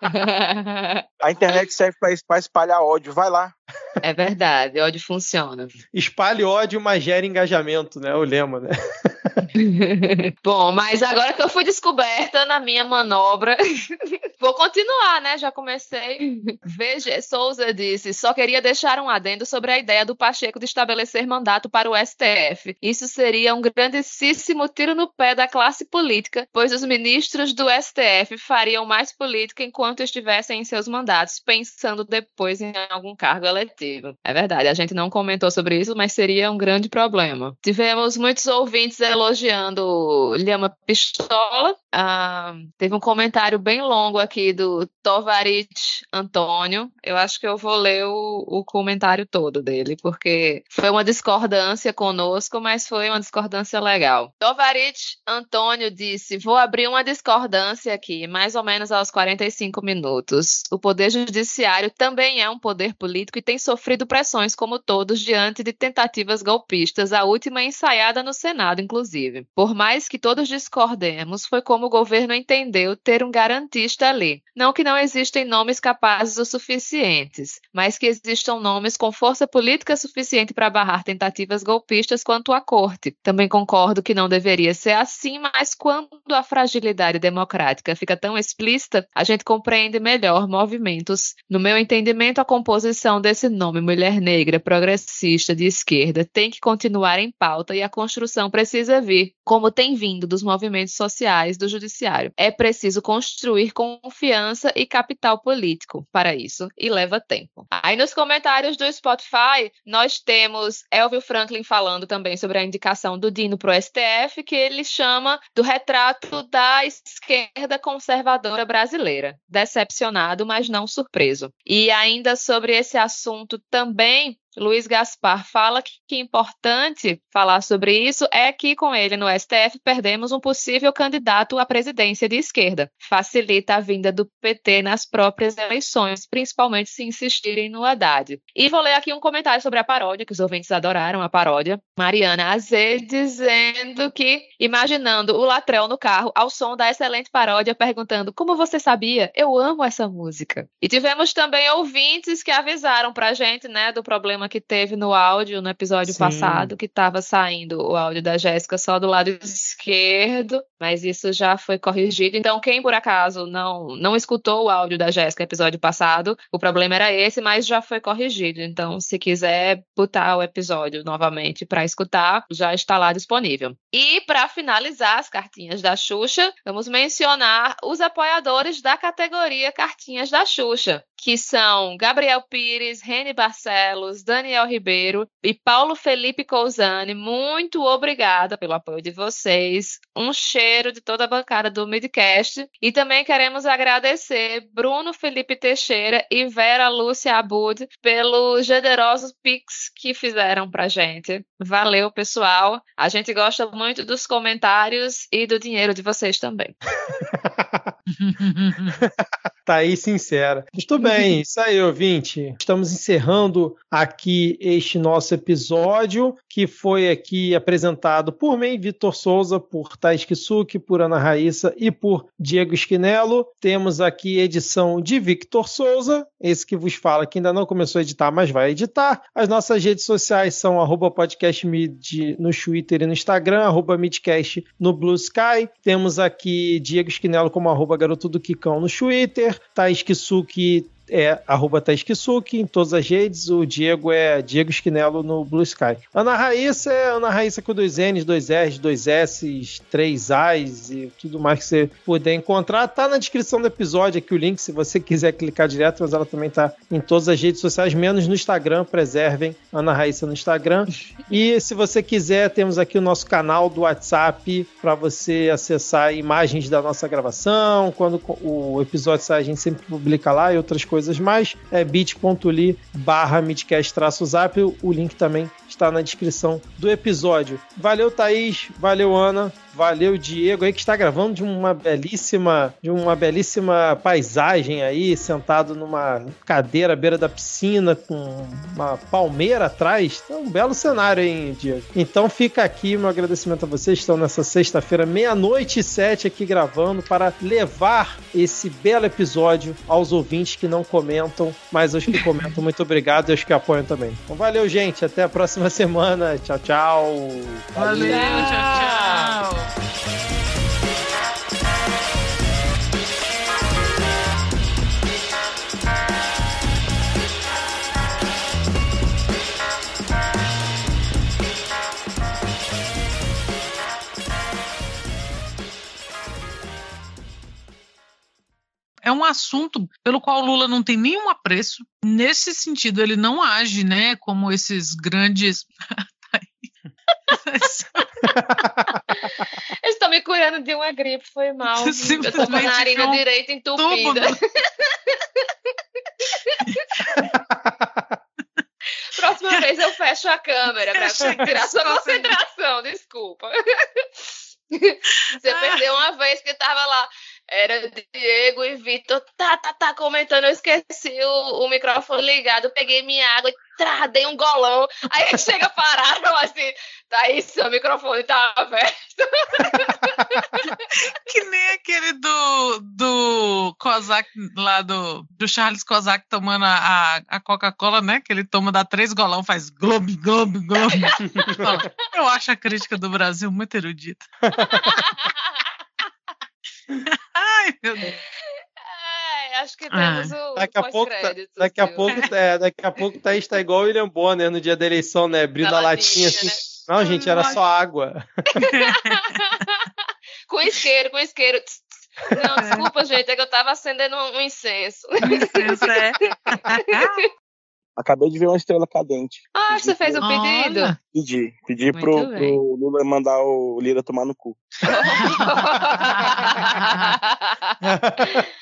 A internet serve pra pra espalhar ódio. Vai lá. É verdade, ódio funciona. Espalhe ódio, mas gere engajamento, né? O lema, né? Bom, mas agora que eu fui descoberta na minha manobra, vou continuar, né? Já comecei. VG Souza disse: só queria deixar um adendo sobre a ideia do Pacheco de estabelecer mandato para o STF. Isso seria um grandíssimo tiro no pé da classe política, pois os ministros do STF fariam mais política enquanto estivessem em seus mandatos, pensando depois em algum cargo eletivo. É verdade, a gente não comentou sobre isso, mas seria um grande problema. Tivemos muitos ouvintes elogiando Lhama Pistola. Ah, teve um comentário bem longo aqui do Tovarit Antônio. Eu acho que eu vou ler o, o comentário todo dele, porque foi uma discordância conosco, mas foi uma discordância legal. Tovarit Antônio disse: Vou abrir uma discordância aqui, mais ou menos aos 45 minutos. O Poder Judiciário também é um poder político e tem sofrido pressões, como todos, diante de tentativas golpistas, a última ensaiada no Senado, inclusive. Por mais que todos discordemos, foi como o governo entendeu ter um garantista ali. Não que não existem nomes capazes o suficientes, mas que existam nomes com força política suficiente para barrar tentativas golpistas quanto a corte. Também concordo que não deveria ser assim, mas quando a fragilidade democrática fica tão explícita, a gente compreende melhor movimentos. No meu entendimento, a composição desse nome mulher negra, progressista, de esquerda, tem que continuar em pauta e a construção precisa vir, como tem vindo dos movimentos sociais do judiciário. É preciso construir confiança e capital político para isso, e leva tempo. Aí nos comentários do Spotify, nós temos Elvio Franklin falando também sobre a indicação do Dino para o STF, que ele chama do retrato da esquerda conservadora brasileira. Decepcionado, mas não surpreso. E ainda sobre esse assunto também, Luiz Gaspar fala que, que importante falar sobre isso é que com ele no STF perdemos um possível candidato à presidência de esquerda. Facilita a vinda do PT nas próprias eleições, principalmente se insistirem no Haddad. E vou ler aqui um comentário sobre a paródia, que os ouvintes adoraram a paródia. Mariana Azê dizendo que, imaginando o Latrell no carro, ao som da excelente paródia, perguntando como você sabia? Eu amo essa música. E tivemos também ouvintes que avisaram pra gente, né, do problema que teve no áudio no episódio Sim. passado, que estava saindo o áudio da Jéssica só do lado esquerdo, mas isso já foi corrigido. Então, quem por acaso não não escutou o áudio da Jéssica episódio passado, o problema era esse, mas já foi corrigido. Então, se quiser botar o episódio novamente para escutar, já está lá disponível. E para finalizar as cartinhas da Xuxa, vamos mencionar os apoiadores da categoria Cartinhas da Xuxa. que são Gabriel Pires, Rene Barcelos, Daniel Ribeiro e Paulo Felipe Cousani. Muito obrigada pelo apoio de vocês. Um cheiro de toda a bancada do Midcast. E também queremos agradecer Bruno Felipe Teixeira e Vera Lúcia Abud pelos generosos pics que fizeram pra gente. Valeu, pessoal. A gente gosta muito dos comentários e do dinheiro de vocês também. tá aí sincera. Estou bem, isso aí, ouvinte. Estamos encerrando aqui este nosso episódio, que foi aqui apresentado por mim, Vitor Souza, por Thais Kisuki, por Ana Raíssa e por Diego Esquinelo. Temos aqui edição de Victor Souza, esse que vos fala que ainda não começou a editar, mas vai editar. As nossas redes sociais são arroba podcastmid no Twitter e no Instagram, arroba midcast no Blue Sky. Temos aqui Diego Esquinelo como arroba garoto do Kikão no Twitter, Thais Kisuki é arroba em todas as redes. O Diego é Diego Esquinelo no Blue Sky. Ana Raíssa é Ana Raíssa com dois N's, dois R's, dois S's, três A's e tudo mais que você puder encontrar. Tá na descrição do episódio aqui o link, se você quiser clicar direto, mas ela também tá em todas as redes sociais, menos no Instagram. Preservem Ana Raíssa no Instagram. E se você quiser, temos aqui o nosso canal do WhatsApp para você acessar imagens da nossa gravação. Quando o episódio sai, a gente sempre publica lá e outras coisas coisas mais, é bit.ly barra midcast-zap. O link também está na descrição do episódio. Valeu, Thaís. Valeu, Ana. Valeu, Diego, aí que está gravando de uma belíssima, de uma belíssima paisagem aí, sentado numa cadeira à beira da piscina com uma palmeira atrás. É um belo cenário, hein, Diego? Então fica aqui meu agradecimento a vocês. Estão nessa sexta-feira, meia-noite e sete aqui gravando para levar esse belo episódio aos ouvintes que não comentam, mas aos que comentam, muito obrigado e aos que apoiam também. Então valeu, gente. Até a próxima semana. Tchau, tchau. Valeu, tchau, tchau. É um assunto pelo qual Lula não tem nenhum apreço. Nesse sentido, ele não age, né, como esses grandes Eles estão me curando de uma gripe, foi mal. Eu tô com a narina um direita entupida. Próxima vez eu fecho a câmera para tirar sua concentração, desculpa. Você perdeu uma vez que tava lá. Era Diego e Vitor, tá, tá, tá, comentando. Eu esqueci o, o microfone ligado, peguei minha água e trá, dei um golão. Aí chega parado assim, tá isso, seu microfone tá aberto. que nem aquele do, do Kozak, lá do, do Charles Kozak tomando a, a Coca-Cola, né? Que ele toma, dá três golão, faz globe, globe, globe. Eu acho a crítica do Brasil muito erudita. Ai, meu Deus. Ai, acho que temos ah. o daqui a pouco tá, daqui a pouco é, daqui a pouco tá, está igual o William Bonner no dia da eleição, né? Abrindo a latinha assim. Né? Não, gente, era só água. com isqueiro, com isqueiro. Não, desculpa, gente, é que eu tava acendendo um incenso. Um incenso, é. Acabei de ver uma estrela cadente. Ah, pedi você fez o um pedido? Pedi. Pedi pro, pro, Lula mandar o Lira tomar no cu.